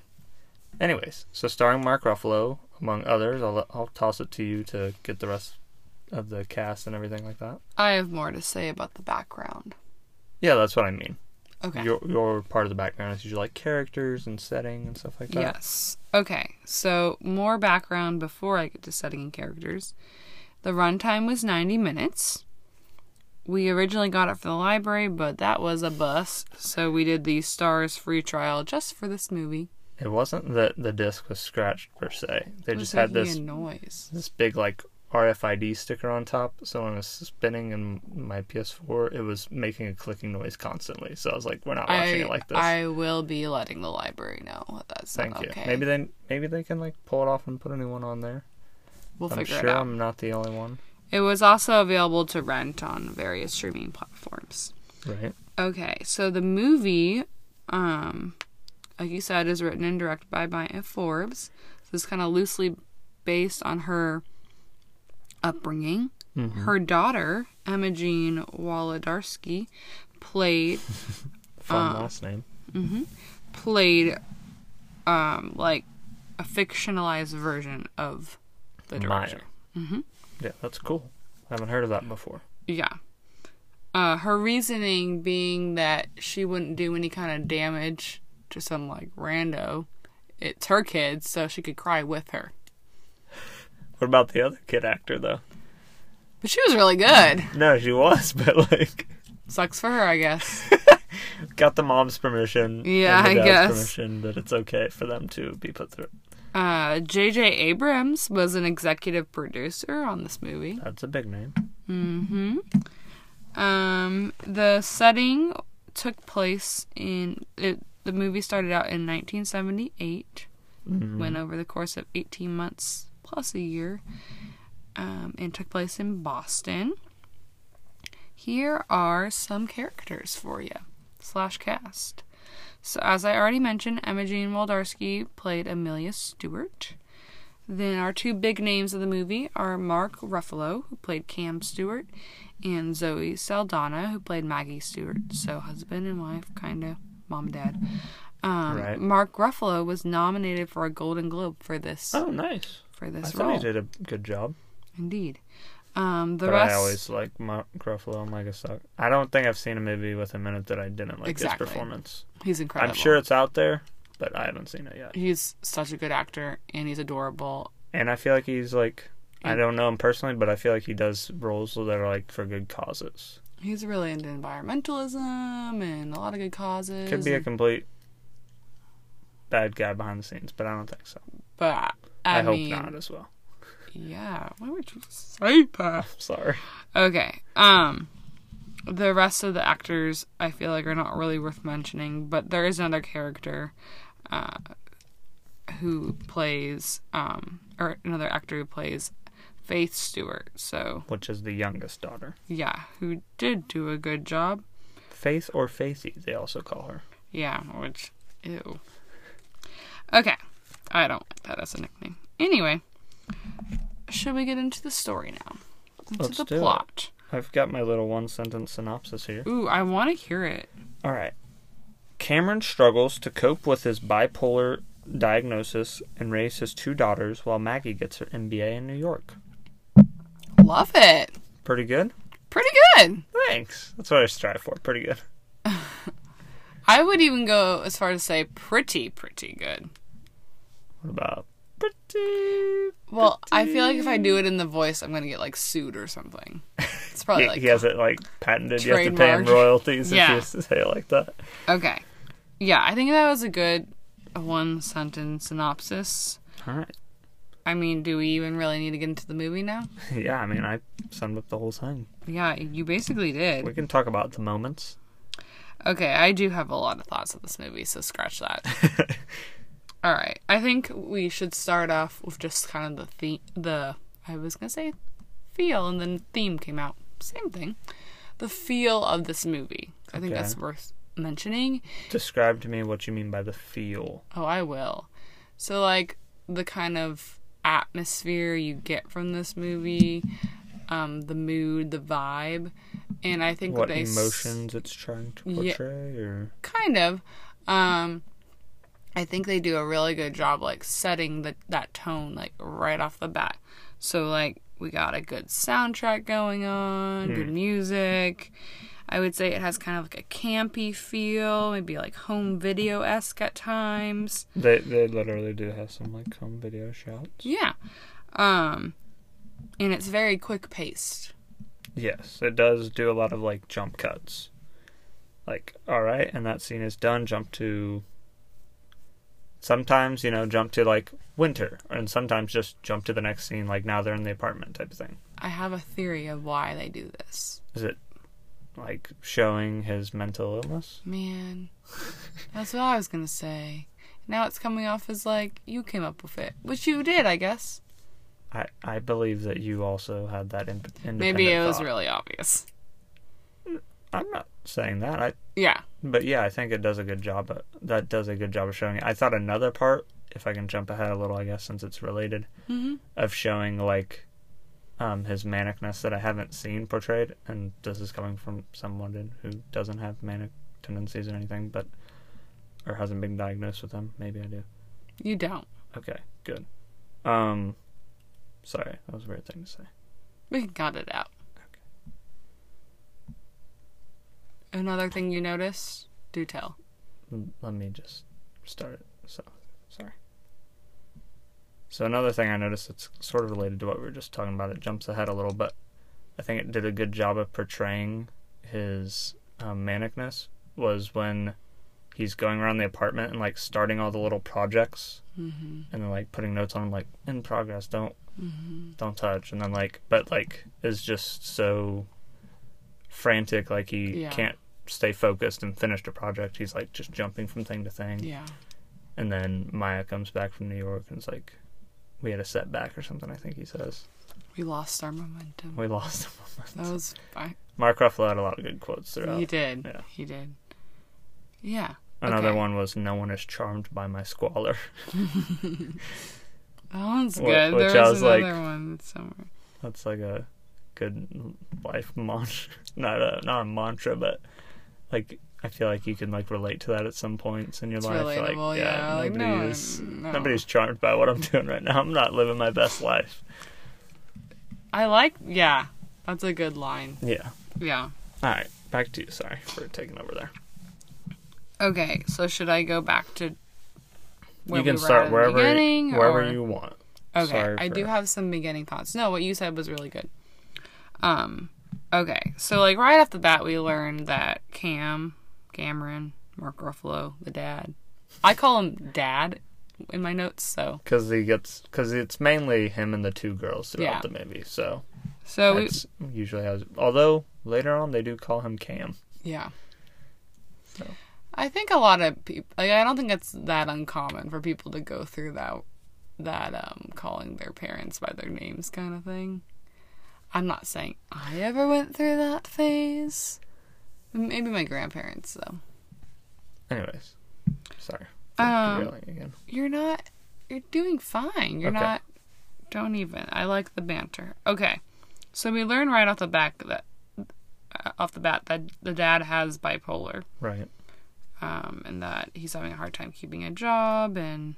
Anyways, so starring Mark Ruffalo, among others, I'll I'll toss it to you to get the rest of the cast and everything like that. I have more to say about the background. Yeah, that's what I mean. Okay. Your your part of the background is usually like characters and setting and stuff like that. Yes. Okay. So more background before I get to setting and characters. The runtime was 90 minutes. We originally got it for the library, but that was a bust. So we did the Starz free trial just for this movie. It wasn't that the disc was scratched per se. They just had this a noise. this big like RFID sticker on top. So when it was spinning in my PS4, it was making a clicking noise constantly. So I was like, we're not watching I, it like this. I will be letting the library know that that's Thank you. okay. Maybe they maybe they can like pull it off and put a new one on there. we'll I'm figure sure it out. I'm not the only one. It was also available to rent on various streaming platforms. Right. Okay, so the movie, um, like you said, is written and directed by Maya Forbes. So it's kind of loosely based on her upbringing. Mm-hmm. Her daughter, Emma Jean Wolodarski, played [LAUGHS] Fun Uh, last name. played um like a fictionalized version of the director. Mm-hmm. Yeah, that's cool. I haven't heard of that before. Yeah. Uh, her reasoning being that she wouldn't do any kind of damage to some like rando. It's her kids, so she could cry with her. What about the other kid actor though? But she was really good. No, she was, [LAUGHS] but like Sucks for her, I guess. [LAUGHS] got the mom's permission. Yeah, and the I dad's guess. permission that it's okay for them to be put through. Uh, J.J. Abrams was an executive producer on this movie. That's a big name. Mm-hmm. Um, the setting took place in it, the movie started out in 1978, went over the course of 18 months plus a year, um, and took place in Boston. Here are some characters for you slash cast. So, as I already mentioned, Imogene Wolodarsky played Amelia Stuart. Then our two big names of the movie are Mark Ruffalo, who played Cam Stuart, and Zoe Saldana, who played Maggie Stuart. So husband and wife, kind of mom and dad. Um, Right. Mark Ruffalo was nominated for a Golden Globe for this Oh, nice. For I this thought role. he did a good job. Indeed. Um, the but rest. I always like Mark Ruffalo and Stuck. I don't think I've seen a movie with him in it that I didn't like Exactly. his performance. he's incredible. I'm sure it's out there, but I haven't seen it yet. he's such a good actor and he's adorable. And I feel like he's like I don't know him personally, but I feel like he does roles that are like for good causes. He's really into environmentalism and a lot of good causes. Could be a complete bad guy behind the scenes, but I don't think so. but I, I, hope mean, not as well. yeah. Why would you say that? [LAUGHS] Sorry. Okay. Um the rest of the actors I feel like are not really worth mentioning, but there is another character uh who plays um or another actor who plays Faith Stuart. So, Which is the youngest daughter. yeah, who did do a good job. Faith or Faithy, they also call her. Yeah, which ew. Okay. I don't like that as a nickname. Anyway, should we get into the story now? Into Let's the do it. plot. I've got my little one sentence synopsis here. Ooh, I want to hear it. All right. Cameron struggles to cope with his bipolar diagnosis and raise his two daughters while Maggie gets her MBA in New York. Love it. Pretty good? Pretty good. Thanks. That's what I strive for. Pretty good. [LAUGHS] I would even go as far as to say pretty, pretty good. What about pretty? Well, I feel like if I do it in the voice, I'm gonna get like sued or something. It's probably He, like he has it like patented. You have to pay him royalties Yeah. if you say it like that. okay. Yeah, I think that was a good one sentence synopsis. All right. I mean, do we even really need to get into the movie now? [LAUGHS] Yeah, I mean, I summed up the whole thing. Yeah, you basically did. We can talk about the moments. Okay, I do have a lot of thoughts of this movie, so scratch that. [LAUGHS] All right. I think we should start off with just kind of the theme. The I was gonna say feel, and then theme came out. Same thing. The feel of this movie. I think Okay. that's worth mentioning. Describe to me what you mean by the feel. Oh, I will. So, like, the kind of atmosphere you get from this movie, um, the mood, the vibe, and I think What they s- emotions it's trying to Yeah. portray, or kind of. Um, I think they do a really good job, like setting the, that tone, like right off the bat. So, like, we got a good soundtrack going on, good music. I would say it has kind of like a campy feel, maybe like home video esque at times. they they literally do have some like home video shots. Yeah. Um, and it's very quick paced. Yes, it does do a lot of like jump cuts. Like, all right, and that scene is done. Jump to. Sometimes you know, jump to like winter, and sometimes just jump to the next scene. Like now they're in the apartment type of thing. I have a theory of why they do this. Is it like showing his mental illness? Man, [LAUGHS] that's what I was gonna say. Now it's coming off as like you came up with it, which you did, I guess. I I believe that you also had that in, Maybe it was really obvious. I'm not saying that. I Yeah. But yeah, I think it does a good job. Of, that does a good job of showing it. I thought another part, if I can jump ahead a little, I guess since it's related, hmm of showing like um, his manicness that I haven't seen portrayed, and this is coming from someone who doesn't have manic tendencies or anything, but or hasn't been diagnosed with them. Maybe I do. You don't. Okay, good. Um, sorry, that was a weird thing to say. [LAUGHS] We got it out. Another thing you noticed? Do tell. Let me just start it. So, sorry. So another thing I noticed that's sort of related to what we were just talking about. It jumps ahead a little, but I think it did a good job of portraying his um, manicness. Was when he's going around the apartment and like starting all the little projects, Mm-hmm. and then like putting notes on them like in progress, don't Mm-hmm. don't touch, and then like but like is just so frantic, like he Yeah. can't stay focused and finish the project. He's like just jumping from thing to thing. Yeah. And then Maya comes back from New York and it's like, we had a setback or something, I think he says. We lost our momentum. We lost the momentum. That was fine. Mark Ruffalo had a lot of good quotes throughout. He did. Yeah. He did. Yeah. Another okay. one was, no one is charmed by my squalor. [LAUGHS] That one's Wh- good. which there was, was like- another one somewhere. That's like a good life mantra. [LAUGHS] Not a, not a mantra, but like, I feel like you can like relate to that at some points in your It's life. like, yeah. Like, no, nobody's, no. nobody's charmed by what I'm [LAUGHS] doing right now. I'm not living my best life. I like. Yeah, that's a good line. Yeah. Yeah. All right, back to you. Sorry for taking over there. Okay, so should I go back to? Where you can we were start at in the wherever wherever or- you want. Okay, Sorry I for- do have some beginning thoughts. No, what you said was really good. Um, okay, so like right off the bat, we learned that Cam, Cameron, Mark Ruffalo, the dad. I call him Dad in my notes. So, because he gets because it's mainly him and the two girls throughout Yeah. the movie. So so we, usually how. Although later on they do call him Cam. yeah. So. I think a lot of people. Like, I don't think it's that uncommon for people to go through that that um calling their parents by their names kind of thing. I'm not saying I ever went through that phase. Maybe my grandparents though. Anyways, sorry. Um, again. You're not. You're doing fine. You're Okay. not. Don't even. I like the banter. Okay, so we learn right off the back that uh, off the bat that the dad has bipolar. Right. um, and that he's having a hard time keeping a job, and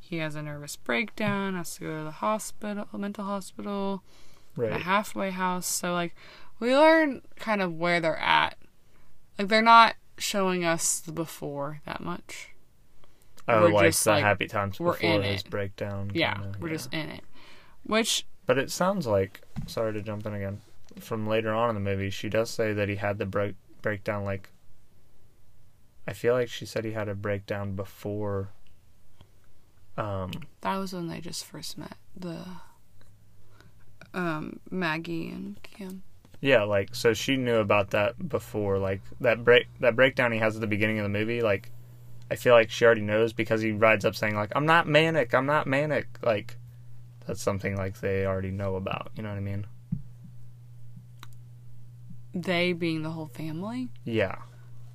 he has a nervous breakdown, has to go to the hospital, mental hospital, a halfway house. So like, we learn kind of where they're at. Like they're not showing us the before that much. Oh, we're like just, the like, happy times we're before in his it. breakdown. Yeah, kinda, we're yeah. just in it. Which But it sounds like sorry to jump in again. From later on in the movie, she does say that he had the break breakdown. Like, I feel like she said he had a breakdown before. Um. that was when they just first met the um Maggie and Kim. Yeah, like so she knew about that before. Like that break that breakdown he has at the beginning of the movie. Like, I feel like she already knows because he rides up saying like I'm not manic, I'm not manic. Like that's something like they already know about. You know what I mean? They being the whole family. Yeah,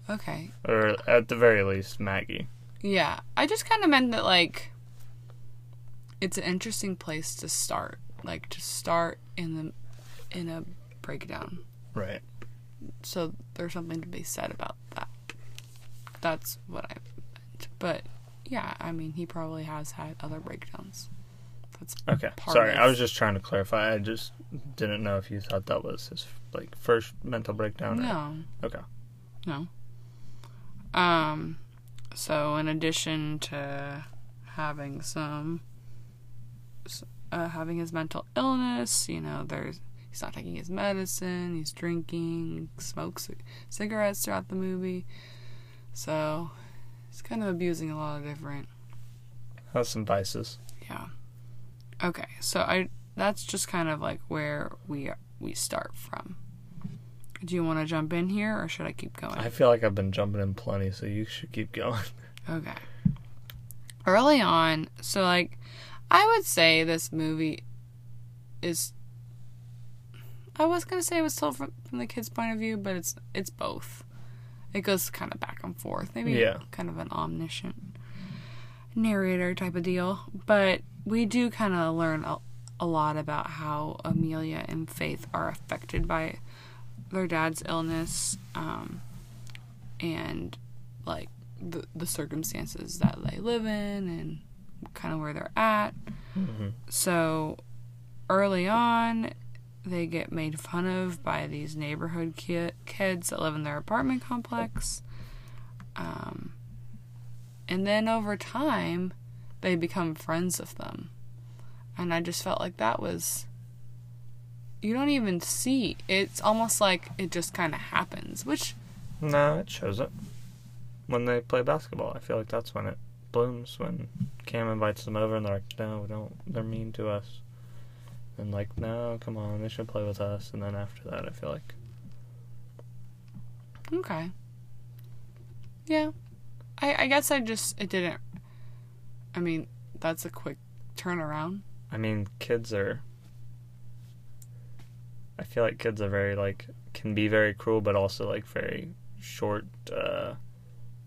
Okay. or at the very least Maggie. Yeah, I just kind of meant that like it's an interesting place to start, like to start in the in a breakdown. Right. So there's something to be said about that. That's what I meant. But yeah, I mean, he probably has had other breakdowns. That's Okay. Sorry, of- I was just trying to clarify. I just didn't know if you thought that was his like first mental breakdown. or- no, Okay. no. Um, so in addition to having some, s- uh, having his mental illness, you know, there's he's not taking his medicine, he's drinking, smokes cigarettes throughout the movie, so he's kind of abusing a lot of different Has some vices. Yeah. Okay, so I that's just kind of like where we we start from. Do you want to jump in here, or should I keep going? I feel like I've been jumping in plenty, so you should keep going. [LAUGHS] Okay. Early on, so like, I would say this movie is. I was gonna say it was told from, from the kid's point of view, but it's it's both. It goes kind of back and forth. Maybe Yeah. kind of an omniscient narrator type of deal. But we do kind of learn a, a lot about how Amelia and Faith are affected by their dad's illness, um, and like the the circumstances that they live in and kind of where they're at. hmm So early on, they get made fun of by these neighborhood ki- kids that live in their apartment complex. Um, and then over time, they become friends with them. And I just felt like that was. You don't even see. It's almost like it just kind of happens, which No, it shows it when they play basketball. I feel like that's when it blooms. When Cam invites them over and they're like, "No, don't. They're mean to us." And like, "No, come on, they should play with us." And then after that, I feel like Okay. Yeah. I I guess I just it didn't I mean, that's a quick turnaround. I mean, kids are. I feel like kids are very like can be very cruel, but also like very short uh,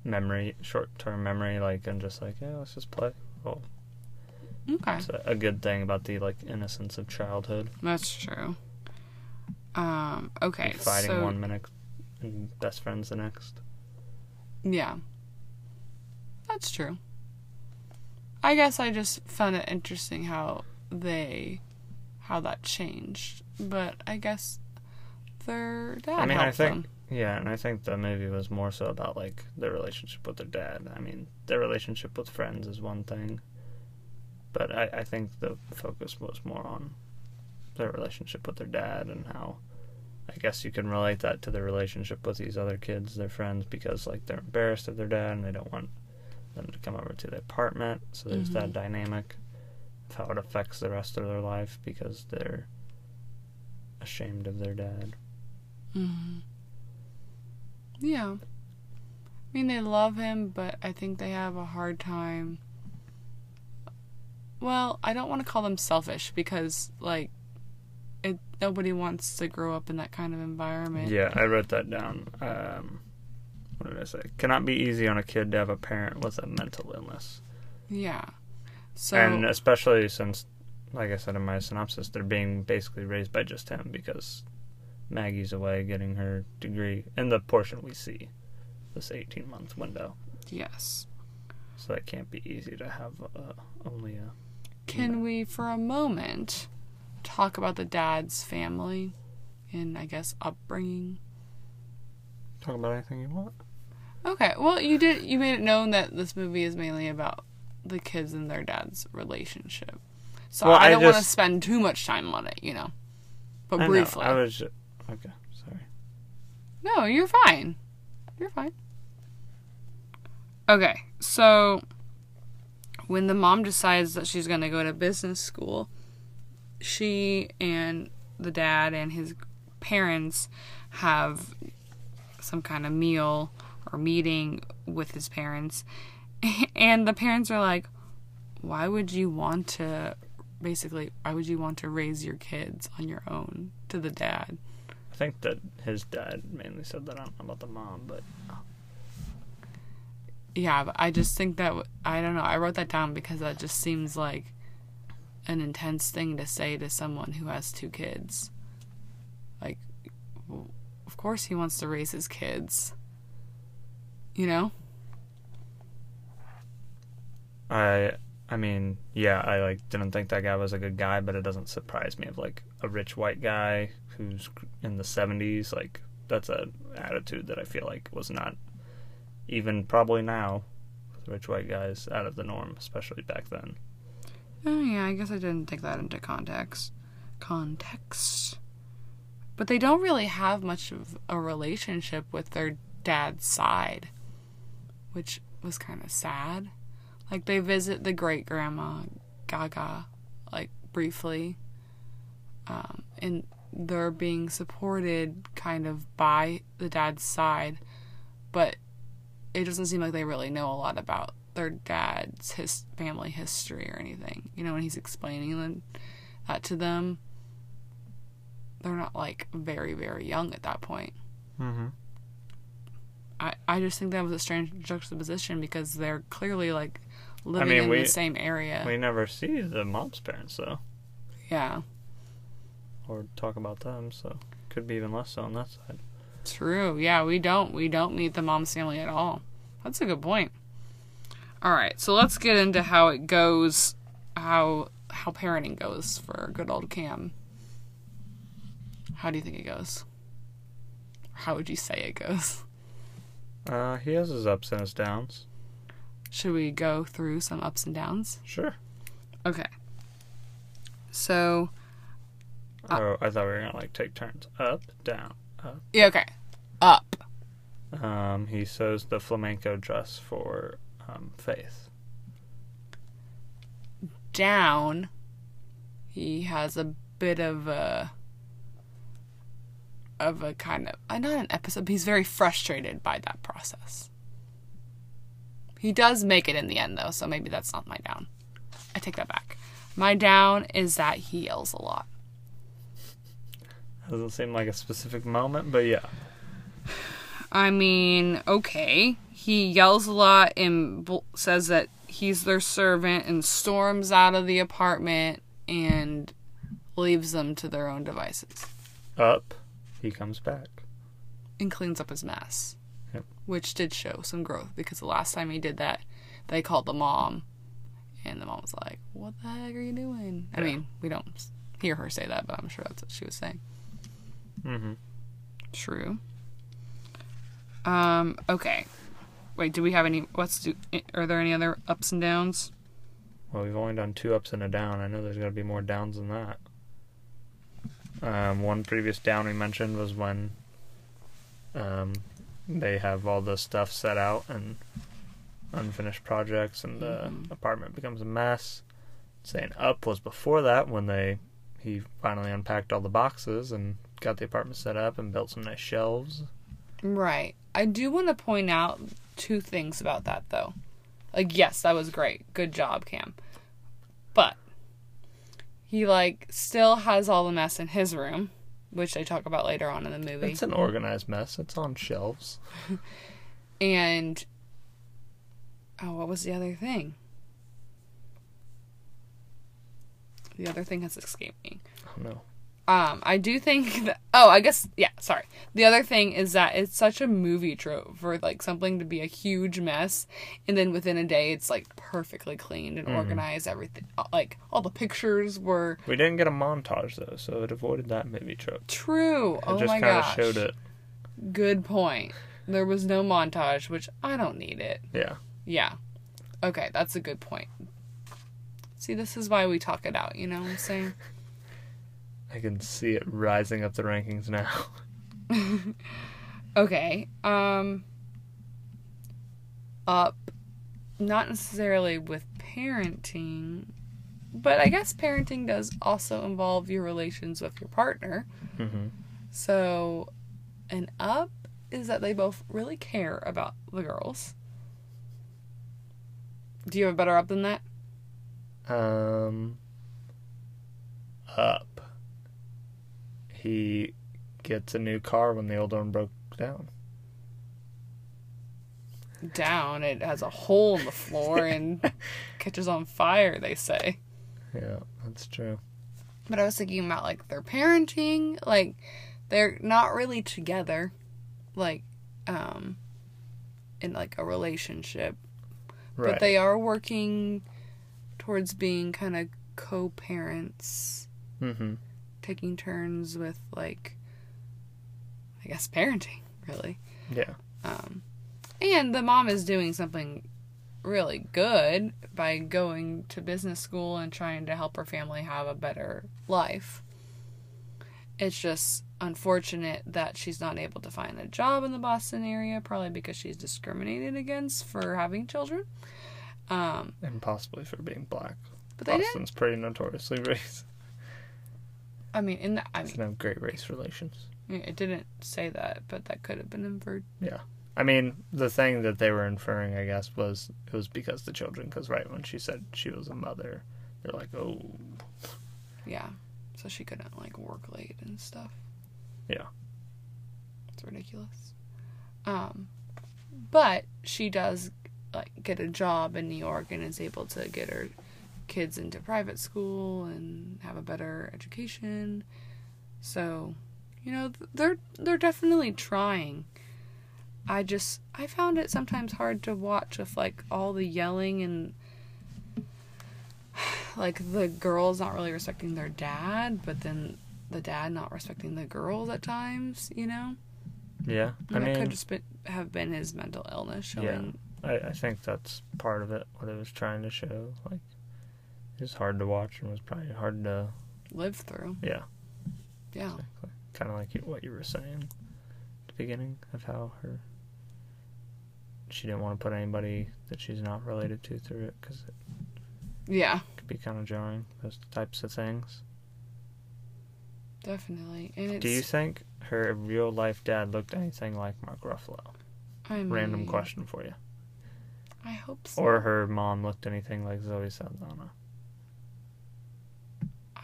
memory, short term memory, like and just like yeah, let's just play. Well, Okay. it's a, a good thing about the like innocence of childhood. That's true. Um okay. fighting so, one minute and best friends the next. Yeah. That's true. I guess I just found it interesting how they how that changed. But I guess their dad I mean, I think them. Yeah, and I think the movie was more so about like their relationship with their dad. I mean, their relationship with friends is one thing, but I, I think the focus was more on their relationship with their dad and how I guess you can relate that to their relationship with these other kids, their friends, because like they're embarrassed of their dad and they don't want them to come over to the apartment. So there's that Mhm. dynamic of how it affects the rest of their life because they're ashamed of their dad. hmm Yeah. I mean, they love him, but I think they have a hard time. Well, I don't want to call them selfish because, like, it nobody wants to grow up in that kind of environment. Yeah, I wrote that down. Um, what did I say? Cannot be easy on a kid to have a parent with a mental illness, Yeah. So and especially since, like I said in my synopsis, they're being basically raised by just him because Maggie's away getting her degree in the portion we see, this eighteen-month window. yes. So that can't be easy to have uh, only a. Can we, for a moment, talk about the dad's family and I guess upbringing? Talk about anything you want. Okay. Well, you did. You made it known that this movie is mainly about the kids and their dad's relationship. So Well, I I don't want to spend too much time on it, you know. But I know, briefly. I was ju- okay. Sorry. No, you're fine. You're fine. Okay, so when the mom decides that she's going to go to business school, she and the dad and his parents have some kind of meal or meeting with his parents [LAUGHS] and the parents are like, why would you want to basically why would you want to raise your kids on your own to the dad? I think that his dad mainly said that. I don't know about the mom, but Yeah, but I just think that w- I don't know. I wrote that down because that just seems like an intense thing to say to someone who has two kids. Like, w- of course he wants to raise his kids. You know? I I mean, yeah, I like didn't think that guy was a good guy, but it doesn't surprise me of like a rich white guy who's in the 70s like that's an attitude that I feel like was not even probably now with rich white guys out of the norm, especially back then. Oh yeah, I guess I didn't take that into context. Context. But they don't really have much of a relationship with their dad's side, which was kind of sad. Like they visit the great grandma Gaga, like briefly, um, and they're being supported kind of by the dad's side, but it doesn't seem like they really know a lot about their dad's his family history or anything. You know, when he's explaining them, that to them, they're not like very very young at that point. Mm-hmm. I I just think that was a strange juxtaposition because they're clearly like living mean, in we- the same area. We never see the mom's parents though, yeah, or talk about them, so could be even less so on that side. true. Yeah, we don't we don't meet the mom's family at all. That's a good point. All right, so let's get into how it goes, how how parenting goes for good old Cam. How do you think it goes? How would you say it goes? Uh, he has his ups and his downs. Should we go through some ups and downs? Sure. Okay. So, Uh, oh, I thought we were gonna like take turns. Up, down, up. yeah, okay. Up. Um, he sews the flamenco dress for um, Faith. Down. He has a bit of a of a kind of uh, not an episode, but he's very frustrated by that process. He does make it in the end though, so maybe that's not my down. I take that back. My down is that he yells a lot. Doesn't seem like a specific moment, but yeah. I mean, okay. He yells a lot and bl- says that he's their servant and storms out of the apartment and leaves them to their own devices Up, he comes back. and cleans up his mess. Yep. Which did show some growth because the last time he did that, they called the mom and the mom was like, What the heck are you doing? I mean, we don't hear her say that, but I'm sure that's what she was saying. Mm-hmm. True. Um, okay. Wait, do we have any what's do are there any other ups and downs? Well, we've only done two ups and a down. I know there's got to be more downs than that. Um, one previous down we mentioned was when um, they have all the stuff set out and unfinished projects, and the Mhm. apartment becomes a mess. Saying up was before that when they he finally unpacked all the boxes and got the apartment set up and built some nice shelves. Right. I do want to point out two things about that though. Like yes, that was great. Good job, Cam. But he like still has all the mess in his room, which they talk about later on in the movie. It's an organized mess. It's on shelves. [LAUGHS] And oh, what was the other thing? The other thing has escaped me. Oh no. Um, I do think [LAUGHS] that. Oh, I guess yeah. Sorry. The other thing is that it's such a movie trope for like something to be a huge mess, and then within a day it's like perfectly cleaned and Mhm. organized. Everything like all the pictures were We didn't get a montage though, so it avoided that movie trope. true. It oh just my kind of gosh. showed it. Good point. There was no montage, which I don't need it. Yeah. Yeah. Okay, that's a good point. See, this is why we talk it out. You know what I'm saying? [LAUGHS] I can see it rising up the rankings now. [LAUGHS] Okay. Um up not necessarily with parenting, but I guess parenting does also involve your relations with your partner. hmm So an up is that they both really care about the girls. Do you have a better up than that? Um, up. He gets a new car when the old one broke down. Down, it has a hole in the floor [LAUGHS] and catches on fire. They say. Yeah, that's true. But I was thinking about like their parenting, like they're not really together, like um, in like a relationship, Right. but they are working towards being kind of co-parents, mm-hmm. Taking turns with like, I guess parenting really. Yeah. Um, and the mom is doing something really good by going to business school and trying to help her family have a better life. It's just unfortunate that she's not able to find a job in the Boston area, probably because she's discriminated against for having children. Um, And possibly for being black. but they. Boston's pretty notoriously [LAUGHS] racist. I mean, in the, I Doesn't mean, have great race relations. it didn't say that, but that could have been inferred. Yeah. I mean, the thing that they were inferring, I guess, was it was because the children, because right when she said she was a mother, they're like, oh, Yeah, so she couldn't like work late and stuff. Yeah. It's ridiculous. Um, but she does like get a job in New York and is able to get her kids into private school and have a better education. So, you know, they're they're definitely trying. I just I found it sometimes hard to watch with like all the yelling and [SIGHS] like the girls not really respecting their dad, but then the dad not respecting the girls at times, you know? yeah. I And mean, could just been, have been his mental illness showing. I, I think that's part of it, what it was trying to show. Like, it was hard to watch and was probably hard to, live through. yeah, Yeah. exactly. Kind of like you- what you were saying at the beginning of how her, she didn't want to put anybody that she's not related to through it because it Yeah, could be kind of jarring, those types of things. definitely. And it's Do you think her real life dad looked anything like Mark Ruffalo? I mean, Random question for you. I hope so. Or her mom looked anything like Zoe Saldana?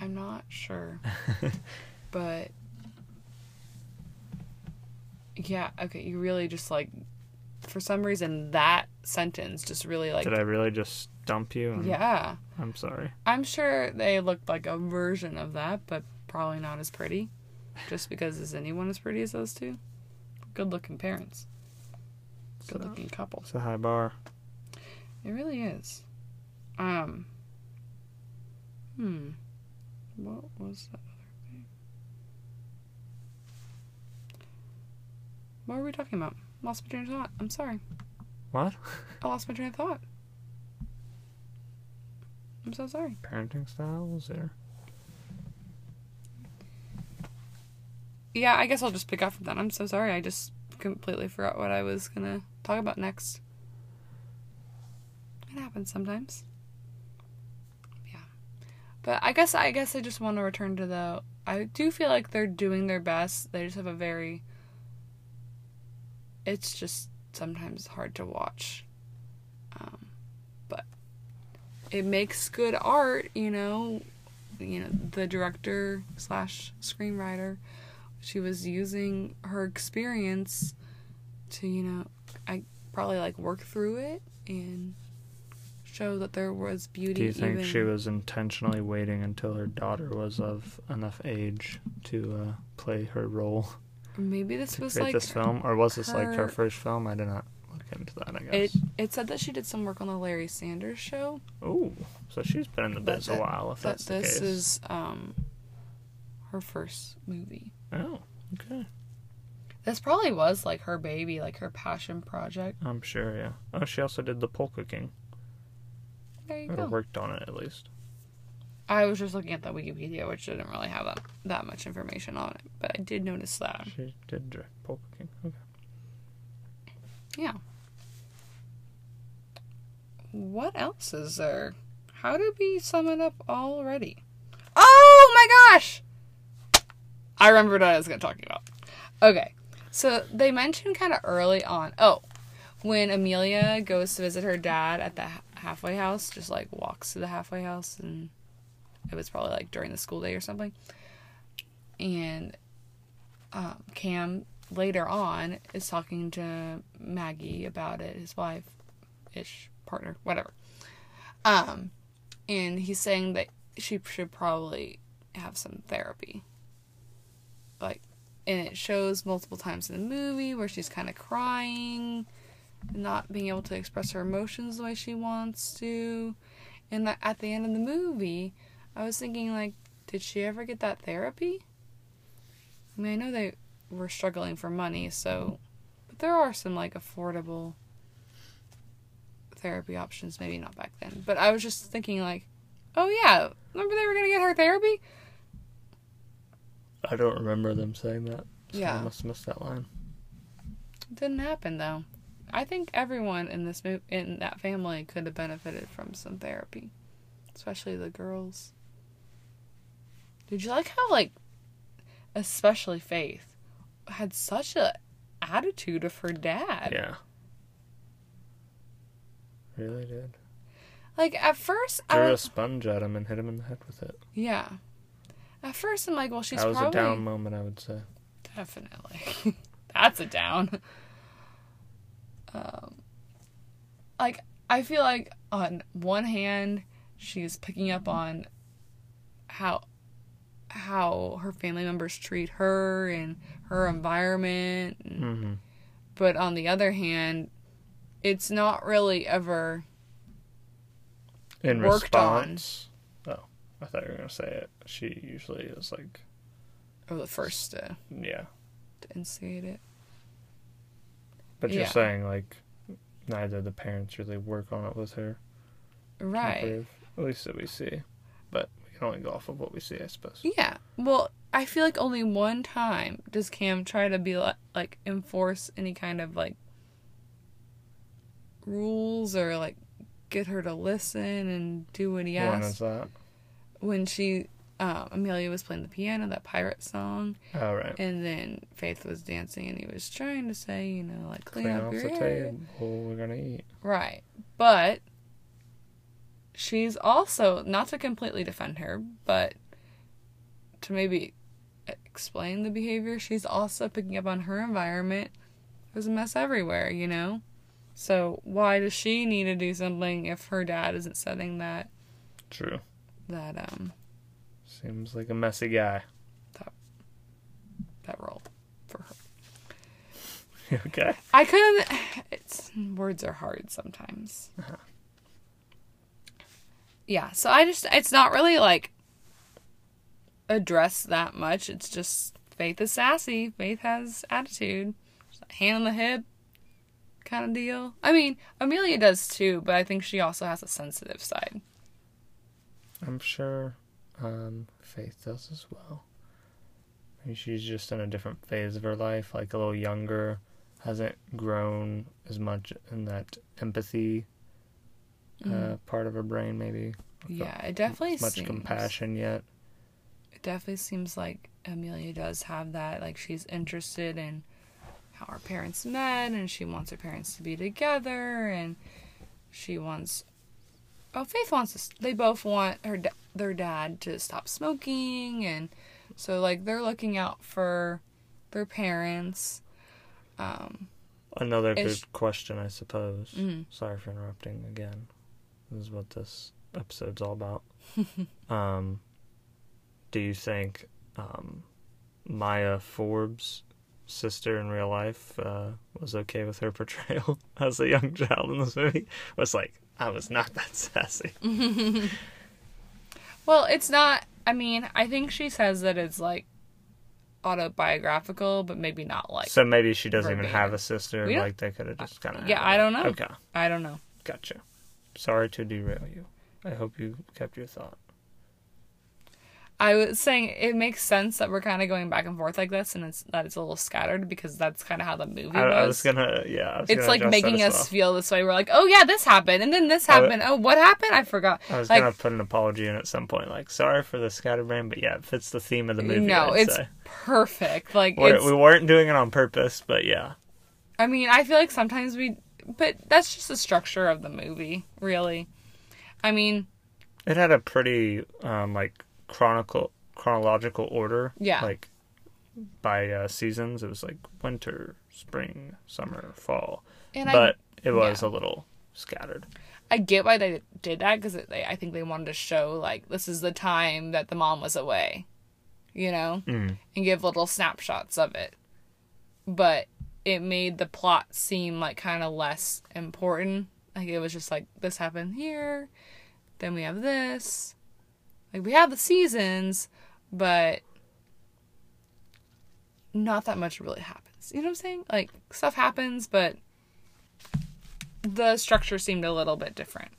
I'm not sure, [LAUGHS] but yeah, okay, you really just like for some reason that sentence just really like Did I really just dump you? And yeah. I'm sorry. I'm sure they looked like a version of that, but probably not as pretty. Just because is anyone as pretty as those two? Good looking parents. Good looking couple. It's a high bar. It really is. Um Hmm. What was that other thing? What were we talking about? Lost my train of thought. I'm sorry. What? I lost my train of thought. I'm so sorry. Parenting styles or Yeah, I guess I'll just pick up from that. I'm so sorry. I just completely forgot what I was gonna talk about next. It happens sometimes. But I guess I guess I just want to return to the I do feel like they're doing their best. They just have a very it's just sometimes hard to watch. Um, but it makes good art, you know. You know, the director slash screenwriter she was using her experience to you know i probably like work through it and show that there was beauty do you think even she was intentionally waiting until her daughter was of enough age to uh, play her role maybe this was like this film, or was this like her her- first film? I did not look into that. I guess. it said that she did some work on the larry sanders show Oh, so she's been in the biz a while. If that's the this case. is um her first movie Oh, okay. this probably was like her baby like her passion project I'm sure. Yeah. Oh, she also did the Polka King, there you go worked on it at least. i was just looking at the wikipedia which didn't really have that, that much information on it but i did notice that She did direct Polka King. Okay. Yeah. What else is there? How did we sum it up already? Oh my gosh! I remembered what I was going to talk about. Okay. So they mentioned kind of early on. Oh, when Amelia goes to visit her dad at the halfway house, just like walks to the halfway house, and it was probably like during the school day or something. And um, Cam later on is talking to Maggie about it, his wife ish partner, whatever. Um, and he's saying that she should probably have some therapy. Like, and it shows multiple times in the movie where she's kind of crying, not being able to express her emotions the way she wants to. And that at the end of the movie, I was thinking, like, did she ever get that therapy? I mean, I know they were struggling for money, so, but there are some like affordable therapy options. Maybe not back then, but I was just thinking, like, oh yeah, remember they were gonna get her therapy? I don't remember them saying that. So Yeah. I must have missed that line. It didn't happen though. I think everyone in this mo- in that family could have benefited from some therapy, especially the girls. Did you like how like, especially Faith, had such a attitude of her dad? Yeah. Really did. Like at first, I Threw a sponge at him and hit him in the head with it. yeah. At first, I'm like, well, she's that was probably a down moment, I would say. Definitely. [LAUGHS] That's a down. Um, like, I feel like on one hand, she's picking up on how how her family members treat her and her environment. and- Mm-hmm. But on the other hand, it's not really ever In Worked on. response. Oh, I thought you were gonna say it. She usually is like, oh, the first to, yeah. to instigate it. But you're Yeah. saying like, neither of the parents really work on it with her. Right. At least that we see. But we can only go off of what we see, I suppose. Yeah. Well, I feel like only one time does Cam try to be like, like enforce any kind of like rules or like get her to listen and do what he When asks. is that? When she, um, Amelia was playing the piano, that pirate song, Oh, right. and then Faith was dancing, and he was trying to say, you know, like clean, Clean up your the area. table. We're gonna eat. Right. But she's also, not to completely defend her, but to maybe explain the behavior, she's also picking up on her environment. There's a mess everywhere, you know? So why does she need to do something if her dad isn't setting that True. that um Seems like a messy guy. that that role for her? [LAUGHS] okay. I couldn't it's words are hard sometimes. Uh-huh. Yeah, so I just it's not really like addressed that much. It's just Faith is sassy. Faith has attitude. Hand on the hip kind of deal. I mean, Amelia does too, but I think she also has a sensitive side. I'm sure um, Faith does as well. Maybe she's just in a different phase of her life, like a little younger, hasn't grown as much in that empathy uh, Mhm. part of her brain, maybe. Yeah, it definitely much seems, compassion yet. It definitely seems like Amelia does have that. Like she's interested in how her parents met, and she wants her parents to be together, and she wants. Oh, Faith wants to. They both want her their dad to stop smoking, and so like they're looking out for their parents. Um, Another good question, I suppose. Mhm. Sorry for interrupting again. This is what this episode's all about. [LAUGHS] um, do you think um, Maya Forbes' sister in real life uh, was okay with her [LAUGHS] portrayal [LAUGHS] as a young child in this movie? Was like, I was not that sassy. [LAUGHS] well, it's not. I mean, I think she says that it's like autobiographical, but maybe not like. so maybe she doesn't even have a sister. We Like they could have just kind of. yeah, I don't know. Okay, I don't know. gotcha. Sorry to derail you. I hope you kept your thought. I was saying it makes sense that we're kind of going back and forth like this, and it's that it's a little scattered because that's kind of how the movie I, I was. was gonna, yeah. I was it's gonna like making us well. feel this way. We're like, oh yeah, this happened, and then this happened. oh, what happened? I forgot. I was like, gonna put an apology in at some point, like sorry for the scatterbrain, but yeah, it fits the theme of the movie. no, I'd it's say. perfect. Like We're, it's. we weren't doing it on purpose, but yeah, I mean, I feel like sometimes we but that's just the structure of the movie, really. I mean, It had a pretty um, like chronicle chronological order. Yeah. Like by uh, seasons, it was like winter, spring, summer, fall. and I but it was yeah. a little scattered. I get why they did that because I think they wanted to show like this is the time that the mom was away, you know, Mm. and give little snapshots of it. But it made the plot seem like kind of less important. Like it was just like this happened here, then we have this. Like we have the seasons, but not that much really happens. You know what I'm saying? Like stuff happens, but the structure seemed a little bit different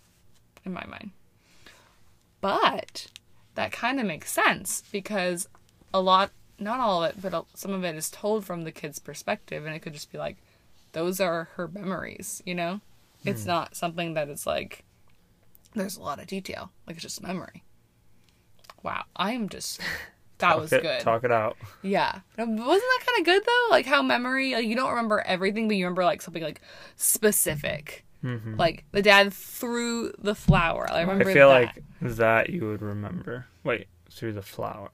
in my mind. But that kind of makes sense because a lot, not all of it, but some of it is told from the kid's perspective, and it could just be like, those are her memories, you know? It's hmm. not something that is like, there's a lot of detail. Like, it's just memory. Wow. I am just, [LAUGHS] that Talk was it, good. Talk it out. Yeah. Wasn't that kind of good though? Like how memory, like you don't remember everything, but you remember like something like specific. Like the dad threw the flower. I remember Mm-hmm. I feel that. like that you would remember. Wait, through the flower.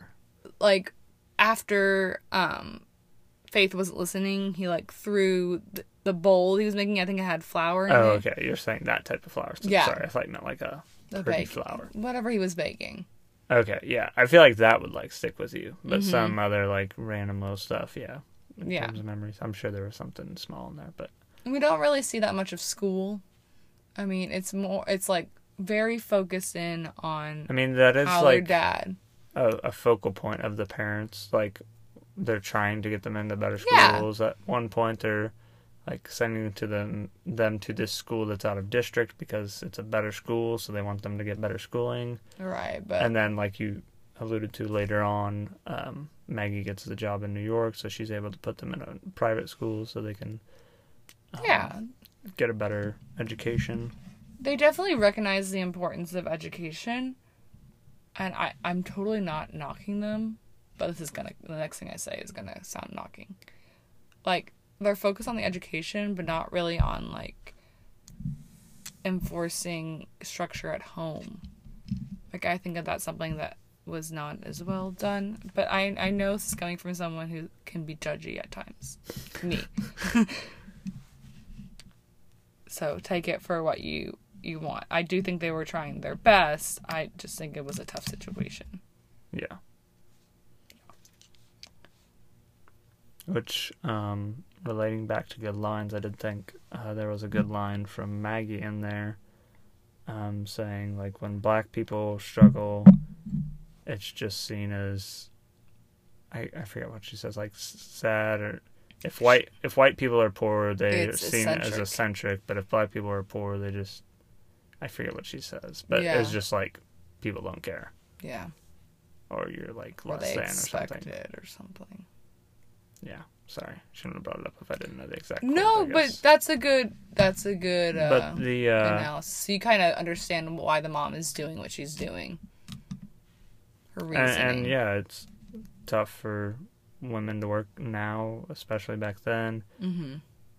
like after um Faith wasn't listening, he like threw the, the bowl he was making. I think it had flour in Oh, it. okay. You're saying that type of flower. So- Yeah. Sorry, I thought you meant like a The pretty bake- flower. Whatever he was baking. Okay, yeah. I feel like that would like stick with you, but some other like random little stuff, yeah. In Mm-hmm. Yeah. terms of memories, I'm sure there was something small in there, but We don't really see that much of school. I mean, it's more. It's like very focused in on I mean that is like dad. a, a focal point of the parents. Like they're trying to get them into better Yeah. schools. At one point, they're like sending them to them them to this school that's out of district because it's a better school, so they want them to get better schooling. Right, but and then like you alluded to later on um, maggie gets the job in new york so she's able to put them in a private school so they can um, yeah, get a better education. They definitely recognize the importance of education and I, i'm totally not knocking them but this is gonna the next thing i say is gonna sound knocking. Like they're focused on the education but not really on like enforcing structure at home like i think that that's something that was not as well done but i i know this is coming from someone who can be judgy at times me [LAUGHS] so take it for what you you want. I do think they were trying their best. I just think it was a tough situation. yeah which um, relating back to good lines i did think uh, there was a good line from maggie in there um, saying like when black people struggle it's just seen as I, I forget what she says like sad or if white if white people are poor they're It's seen as eccentric. eccentric but if black people are poor they just I forget what she says but Yeah. it's just like people don't care Yeah. or you're like Or less they than or something or something. yeah sorry shouldn't have brought it up if I didn't know the exact No, quote, but that's a good that's a good uh, but the uh, analysis. So you kind of understand why the mom is doing what she's doing. Her reasoning. and, and yeah it's tough for women to work now especially back then Mm-hmm.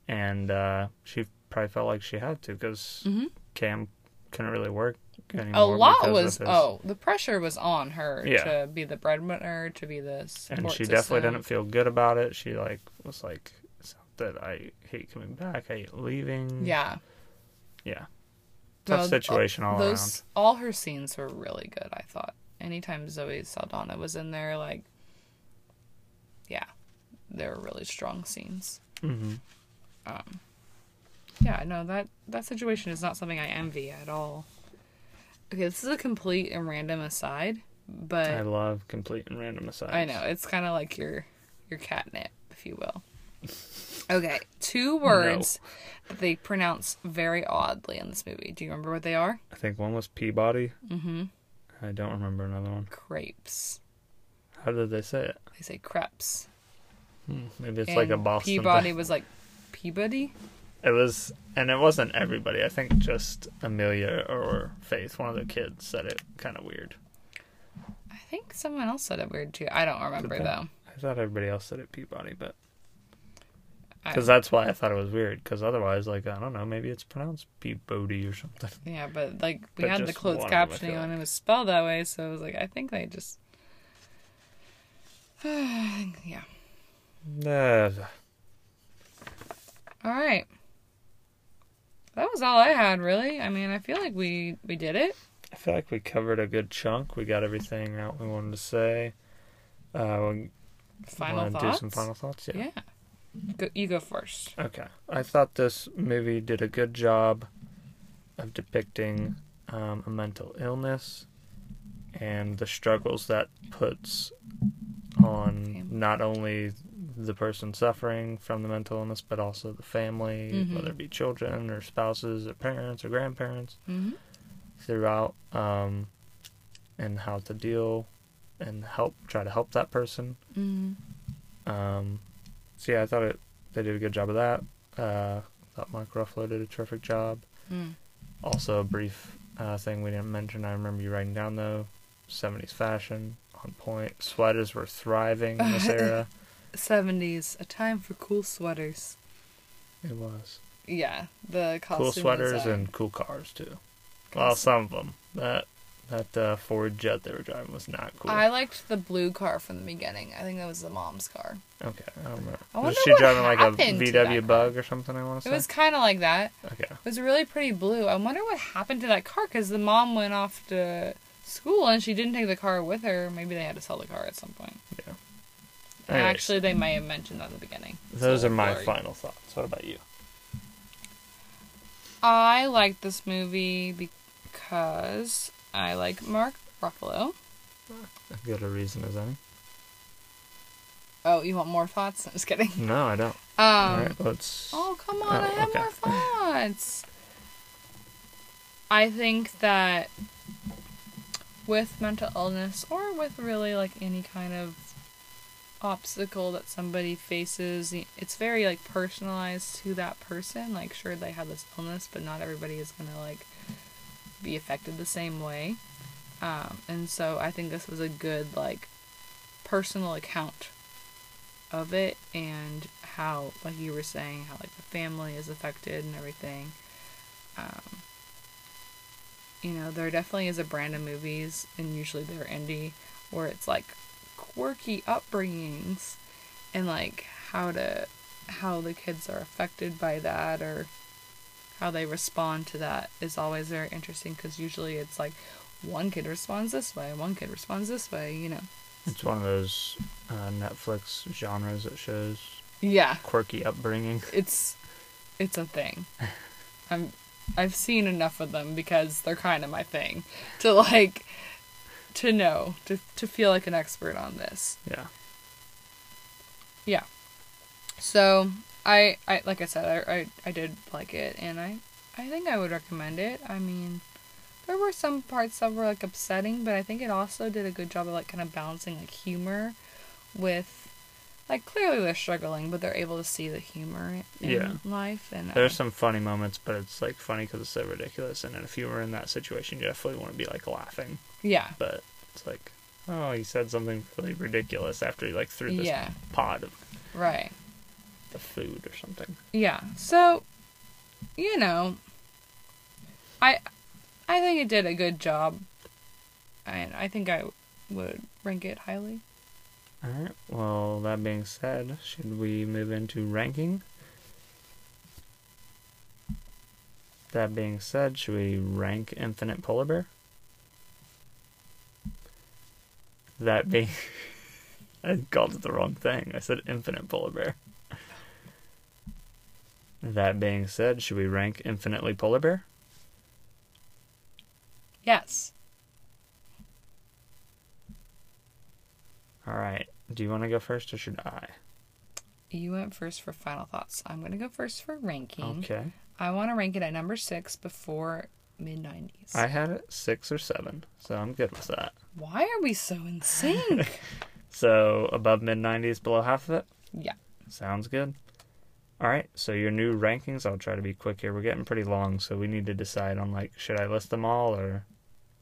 and uh, she probably felt like she had to because Mhm. Cam couldn't really work. A lot was oh the pressure was on her Yeah. to be the breadwinner to be the support and she system. definitely didn't feel good about it. She like was like, that I hate coming back, I hate leaving." Yeah. yeah, tough situation all those all her scenes were really good. I thought. Anytime Zoe Saldana was in there, like, yeah, they were really strong scenes. around. hmm Um, yeah, no that that situation is not something I envy at all. Okay, this is a complete and random aside, but I love complete and random asides. I know it's kind of like your your catnip, if you will. Okay, two words that they pronounce very oddly in this movie. Do you remember what they are? I think one was Peabody. Mm-hmm. I don't remember another one. Crepes. How did they say it? They say crepes. Hmm, maybe it's like a And Boston Peabody thing. was like Peabody. It was, and it wasn't everybody. I think just Amelia or Faith, one of the kids, said it kind of weird. I think someone else said it weird too. I don't remember though. I thought everybody else said it Peabody, but Because that's why I thought it was weird. Because otherwise, like I don't know, maybe it's pronounced Peabody or something. [LAUGHS] Yeah, but like we But had the closed one of them, I feel captioning on like. it was spelled that way, so I was like, I think they just. [SIGHS] yeah. Uh, All right. That was all I had, really. I mean, I feel like we we did it. I feel like we covered a good chunk. We got everything out we wanted to say. Uh, we Final want to do some final thoughts. Yeah. Yeah. Go, you go first. Okay. I thought this movie did a good job of depicting um, a mental illness and the struggles that puts on not only the person suffering from the mental illness, but also the family, Mhm. whether it be children or spouses or parents or grandparents hmm throughout, um, and how to deal and help, try to help that person. hmm Um, so yeah, I thought it they did a good job of that. Uh, I thought Mark Ruffalo did a terrific job. Mm. Also, a brief uh, thing we didn't mention. I remember you writing down though, '70s fashion on point. Sweaters were thriving in this [LAUGHS] era. 70s, a time for cool sweaters. It was Yeah, the cool sweaters design. and cool cars too. Well, some of them. That that uh, Ford Jet they were driving was not cool. I liked the blue car from the beginning. I think that was the mom's car. okay, I don't remember. I was she driving like a VW car. Bug or something? I want to say. It was kind of like that. okay. It was really pretty blue. I wonder what happened to that car because the mom went off to school and she didn't take the car with her. Maybe they had to sell the car at some point. Yeah. And Anyways. Actually, they may have mentioned that at the beginning. Those So are my blurry. final thoughts. What about you? I like this movie because I like Mark Ruffalo. As good a reason as any. Oh, you want more thoughts? [LAUGHS] I'm just kidding. No, I don't. Um, All right, let's. Oh, come on. I Oh, have okay. more thoughts. I think that with mental illness or with really like any kind of obstacle that somebody faces, it's very like personalized to that person. Like, sure, they have this illness, but not everybody is to like be affected the same way. Um, and so I think this was a good like personal account of it and how like you were saying how like the family is affected and everything um you know there definitely is a brand of movies and usually they're indie where it's like quirky upbringings and like how to how the kids are affected by that or how they respond to that is always very interesting because usually it's like one kid responds this way one kid responds this way you know It's one of those uh, Netflix genres that shows yeah quirky upbringing. [LAUGHS] it's it's a thing. [LAUGHS] I'm I've seen enough of them because they're kind of my thing to like to know to to feel like an expert on this. Yeah. Yeah. So I I like I said I I, I did like it and I I think I would recommend it. I mean. There were some parts that were like upsetting, but I think it also did a good job of like kind of balancing like humor with like clearly they're struggling, but they're able to see the humor in Yeah. life. And uh, There's some funny moments, but it's like funny because it's so ridiculous. And if you were in that situation, you definitely want to be like laughing. Yeah, But it's like, oh, he said something really ridiculous after he like threw this Yeah. pot of right, the food or something. yeah. So, you know, I I think it did a good job, and I think I would rank it highly. All right. Well, that being said, should we move into ranking? That being said, should we rank Infinite Polar Bear? That being. I called it the wrong thing. I said Infinite Polar Bear. That being said, should we rank Infinitely Polar Bear? Yes. All right. Do you want to go first or should I? You went first for final thoughts. I'm gonna go first for ranking. Okay. I want to rank it at number six before mid nineties. I had it six or seven, so I'm good with that. Why are we so in sync? [LAUGHS] [LAUGHS] So above mid 90s, below half of it? yeah. Sounds good. All right, so your new rankings, I'll try to be quick here. We're getting pretty long, so we need to decide on like should I list them all or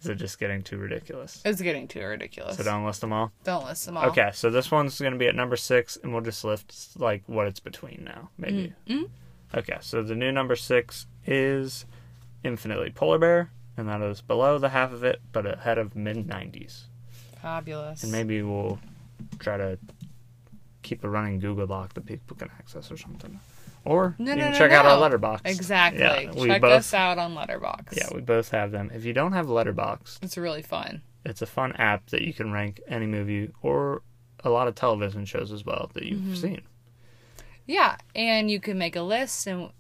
Is it just getting too ridiculous? It's getting too ridiculous. So don't list them all. Don't list them all. Okay, so this one's going to be at number six, and we'll just list like what it's between now, maybe. Mm. Okay, so the new number six is Infinitely Polar Bear, and that is below the half of it, but ahead of mid 90s. Fabulous. And maybe we'll try to keep a running Google Doc that people can access or something. Or No, you no, can no, check out our Letterboxd. Exactly. Yeah, Check both, us out on Letterboxd. Yeah, we both have them. If you don't have Letterboxd, It's really fun. it's a fun app that you can rank any movie or a lot of television shows as well that Mm-hmm. you've seen. Yeah, and you can make a list and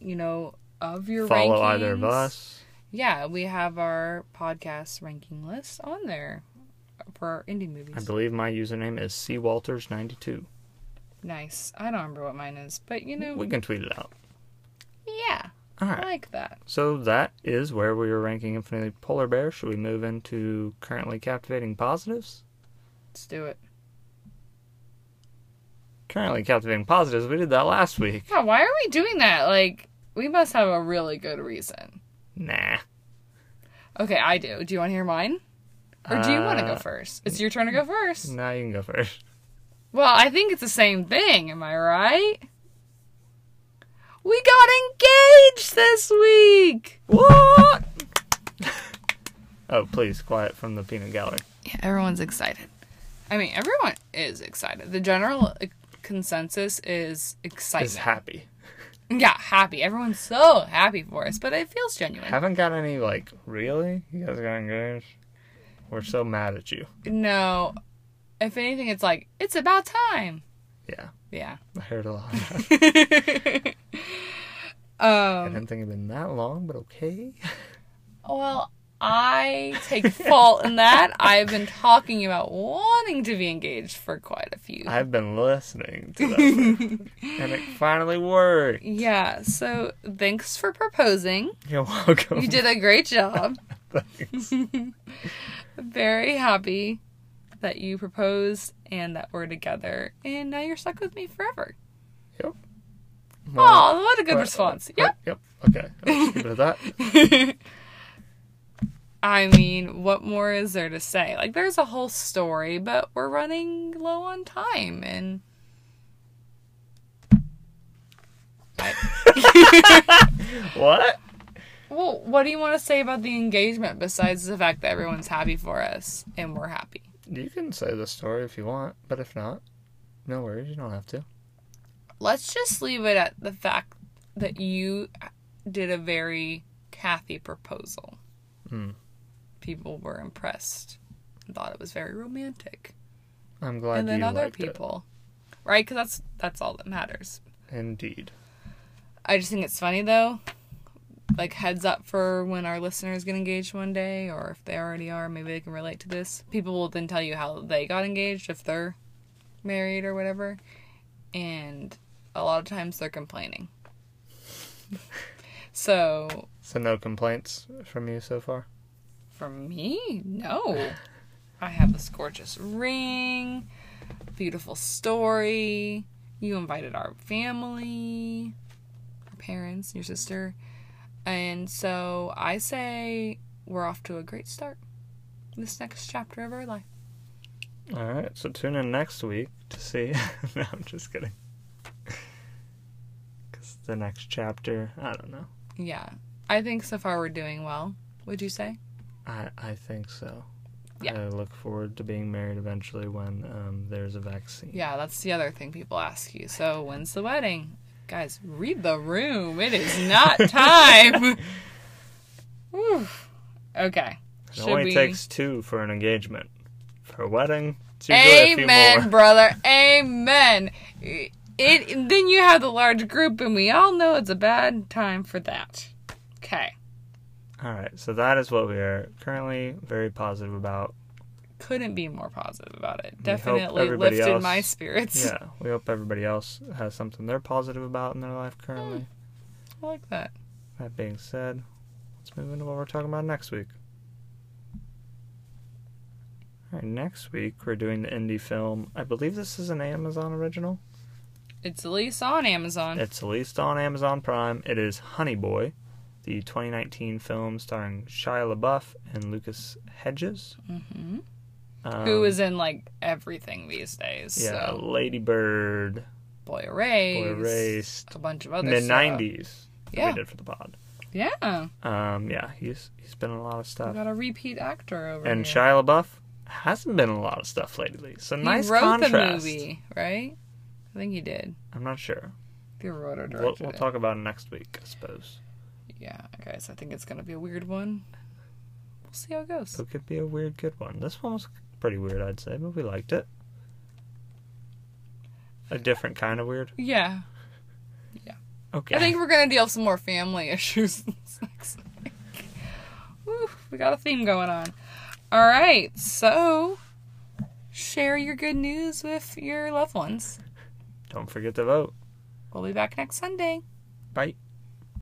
you know of your Follow rankings. either of us. Yeah, we have our podcast ranking list on there for our indie movies. I believe my username is C Walters ninety two. nice. I don't remember what mine is, but you know, We can tweet it out. yeah, All I like that. So that is where we were ranking Infinitely Polar Bear. Should we move into currently captivating positives? Let's do it. Currently captivating positives. We did that last week. Yeah, why are we doing that? Like, we must have a really good reason. Nah. Okay, I do. Do you want to hear mine? Or do you want to go Uh, first? It's your turn to go first. Now you can go first. Well, I think it's the same thing. Am I right? We got engaged this week. What? [LAUGHS] oh, please, quiet from the peanut gallery. Yeah, everyone's excited. I mean, everyone is excited. The general uh, consensus is excited. Is happy. [LAUGHS] yeah, happy. Everyone's so happy for us, but it feels genuine. Haven't got any, like, really? You guys got engaged? We're so mad at you. no, if anything, it's like it's about time. Yeah, Yeah. I heard a lot of that. [LAUGHS] I um. didn't think it'd been that long, but okay. [LAUGHS] Well, I take fault in that. I've been talking about wanting to be engaged for quite a few. I've been listening to that, and it finally worked. Yeah. So thanks for proposing. You're welcome. You did a great job. [LAUGHS] Thanks. [LAUGHS] Very happy that you proposed and that we're together, and now you're stuck with me forever. Yep. Oh, what a good Right, response. right, Yep. Yep. Okay. Let's keep it at that. [LAUGHS] I mean, what more is there to say? Like, there's a whole story, but we're running low on time, and. [LAUGHS] What? Well, what do you want to say about the engagement besides the fact that everyone's happy for us and we're happy? You can say the story if you want, but if not, no worries. You don't have to. Let's just leave it at the fact that you did a very Kathy proposal. Hmm. People were impressed and thought it was very romantic. I'm glad and then other people, right? Because that's that's all that matters. Indeed. I just think it's funny though. Like heads up for when our listeners get engaged one day, or if they already are, maybe they can relate to this. People will then tell you how they got engaged if they're married or whatever, and a lot of times they're complaining. [LAUGHS] so So no complaints from you so far. For me, no. [LAUGHS] I have this gorgeous ring, beautiful story. You invited our family, our parents, your sister. And so I say we're off to a great start. This next chapter of our life. All right. So tune in next week to see. [LAUGHS] no, I'm just kidding. [LAUGHS] Because the next chapter, I don't know. Yeah. I think so far we're doing well. Would you say? I I think so. Yeah. I look forward to being married eventually when um, there's a vaccine. Yeah, that's the other thing people ask you. So when's the wedding? Guys, read the room. It is not [LAUGHS] time. [LAUGHS] Okay. It only takes two for an engagement. For a wedding, it's usually a few Amen, [LAUGHS] brother. Amen. It then you have the large group, and we all know it's a bad time for that. Okay. All right, so that is what we are currently very positive about. Couldn't be more positive about it. Definitely lifted else- my spirits. Yeah, we hope everybody else has something they're positive about in their life currently. Hmm, I like that. That being said, let's move into what we're talking about next week. All right, next week we're doing the indie film. I believe this is an Amazon original. It's at least on Amazon. It's released on Amazon Prime. It is Honey Boy, the 2019 film starring Shia LaBeouf and Lucas Hedges. hmm Um, Who is in like everything these days? yeah, So, Lady Bird, Boy Erased. Boy Erased, A bunch of other mid 90s. Yeah. we did for the pod. Yeah. Um, yeah, he's he's been in a lot of We stuff. got a repeat actor over here. And here. Shia LaBeouf hasn't been in a lot of stuff lately. So he nice wrote contrast. the movie, right? I think he did. I'm not sure. He wrote or We'll, we'll it. talk about it next week, I suppose. Yeah, guys, I think it's gonna be a weird one. We'll see how it goes. It could be a weird, good one. This one was pretty weird, I'd say, but we liked it. A different kind of weird. Yeah. Yeah, [LAUGHS] Okay. I think we're gonna deal with some more family [LAUGHS] issues next week. Woo, we got a theme going on. All right, so share your good news with your loved ones. Don't forget to vote. We'll be back next Sunday. Bye.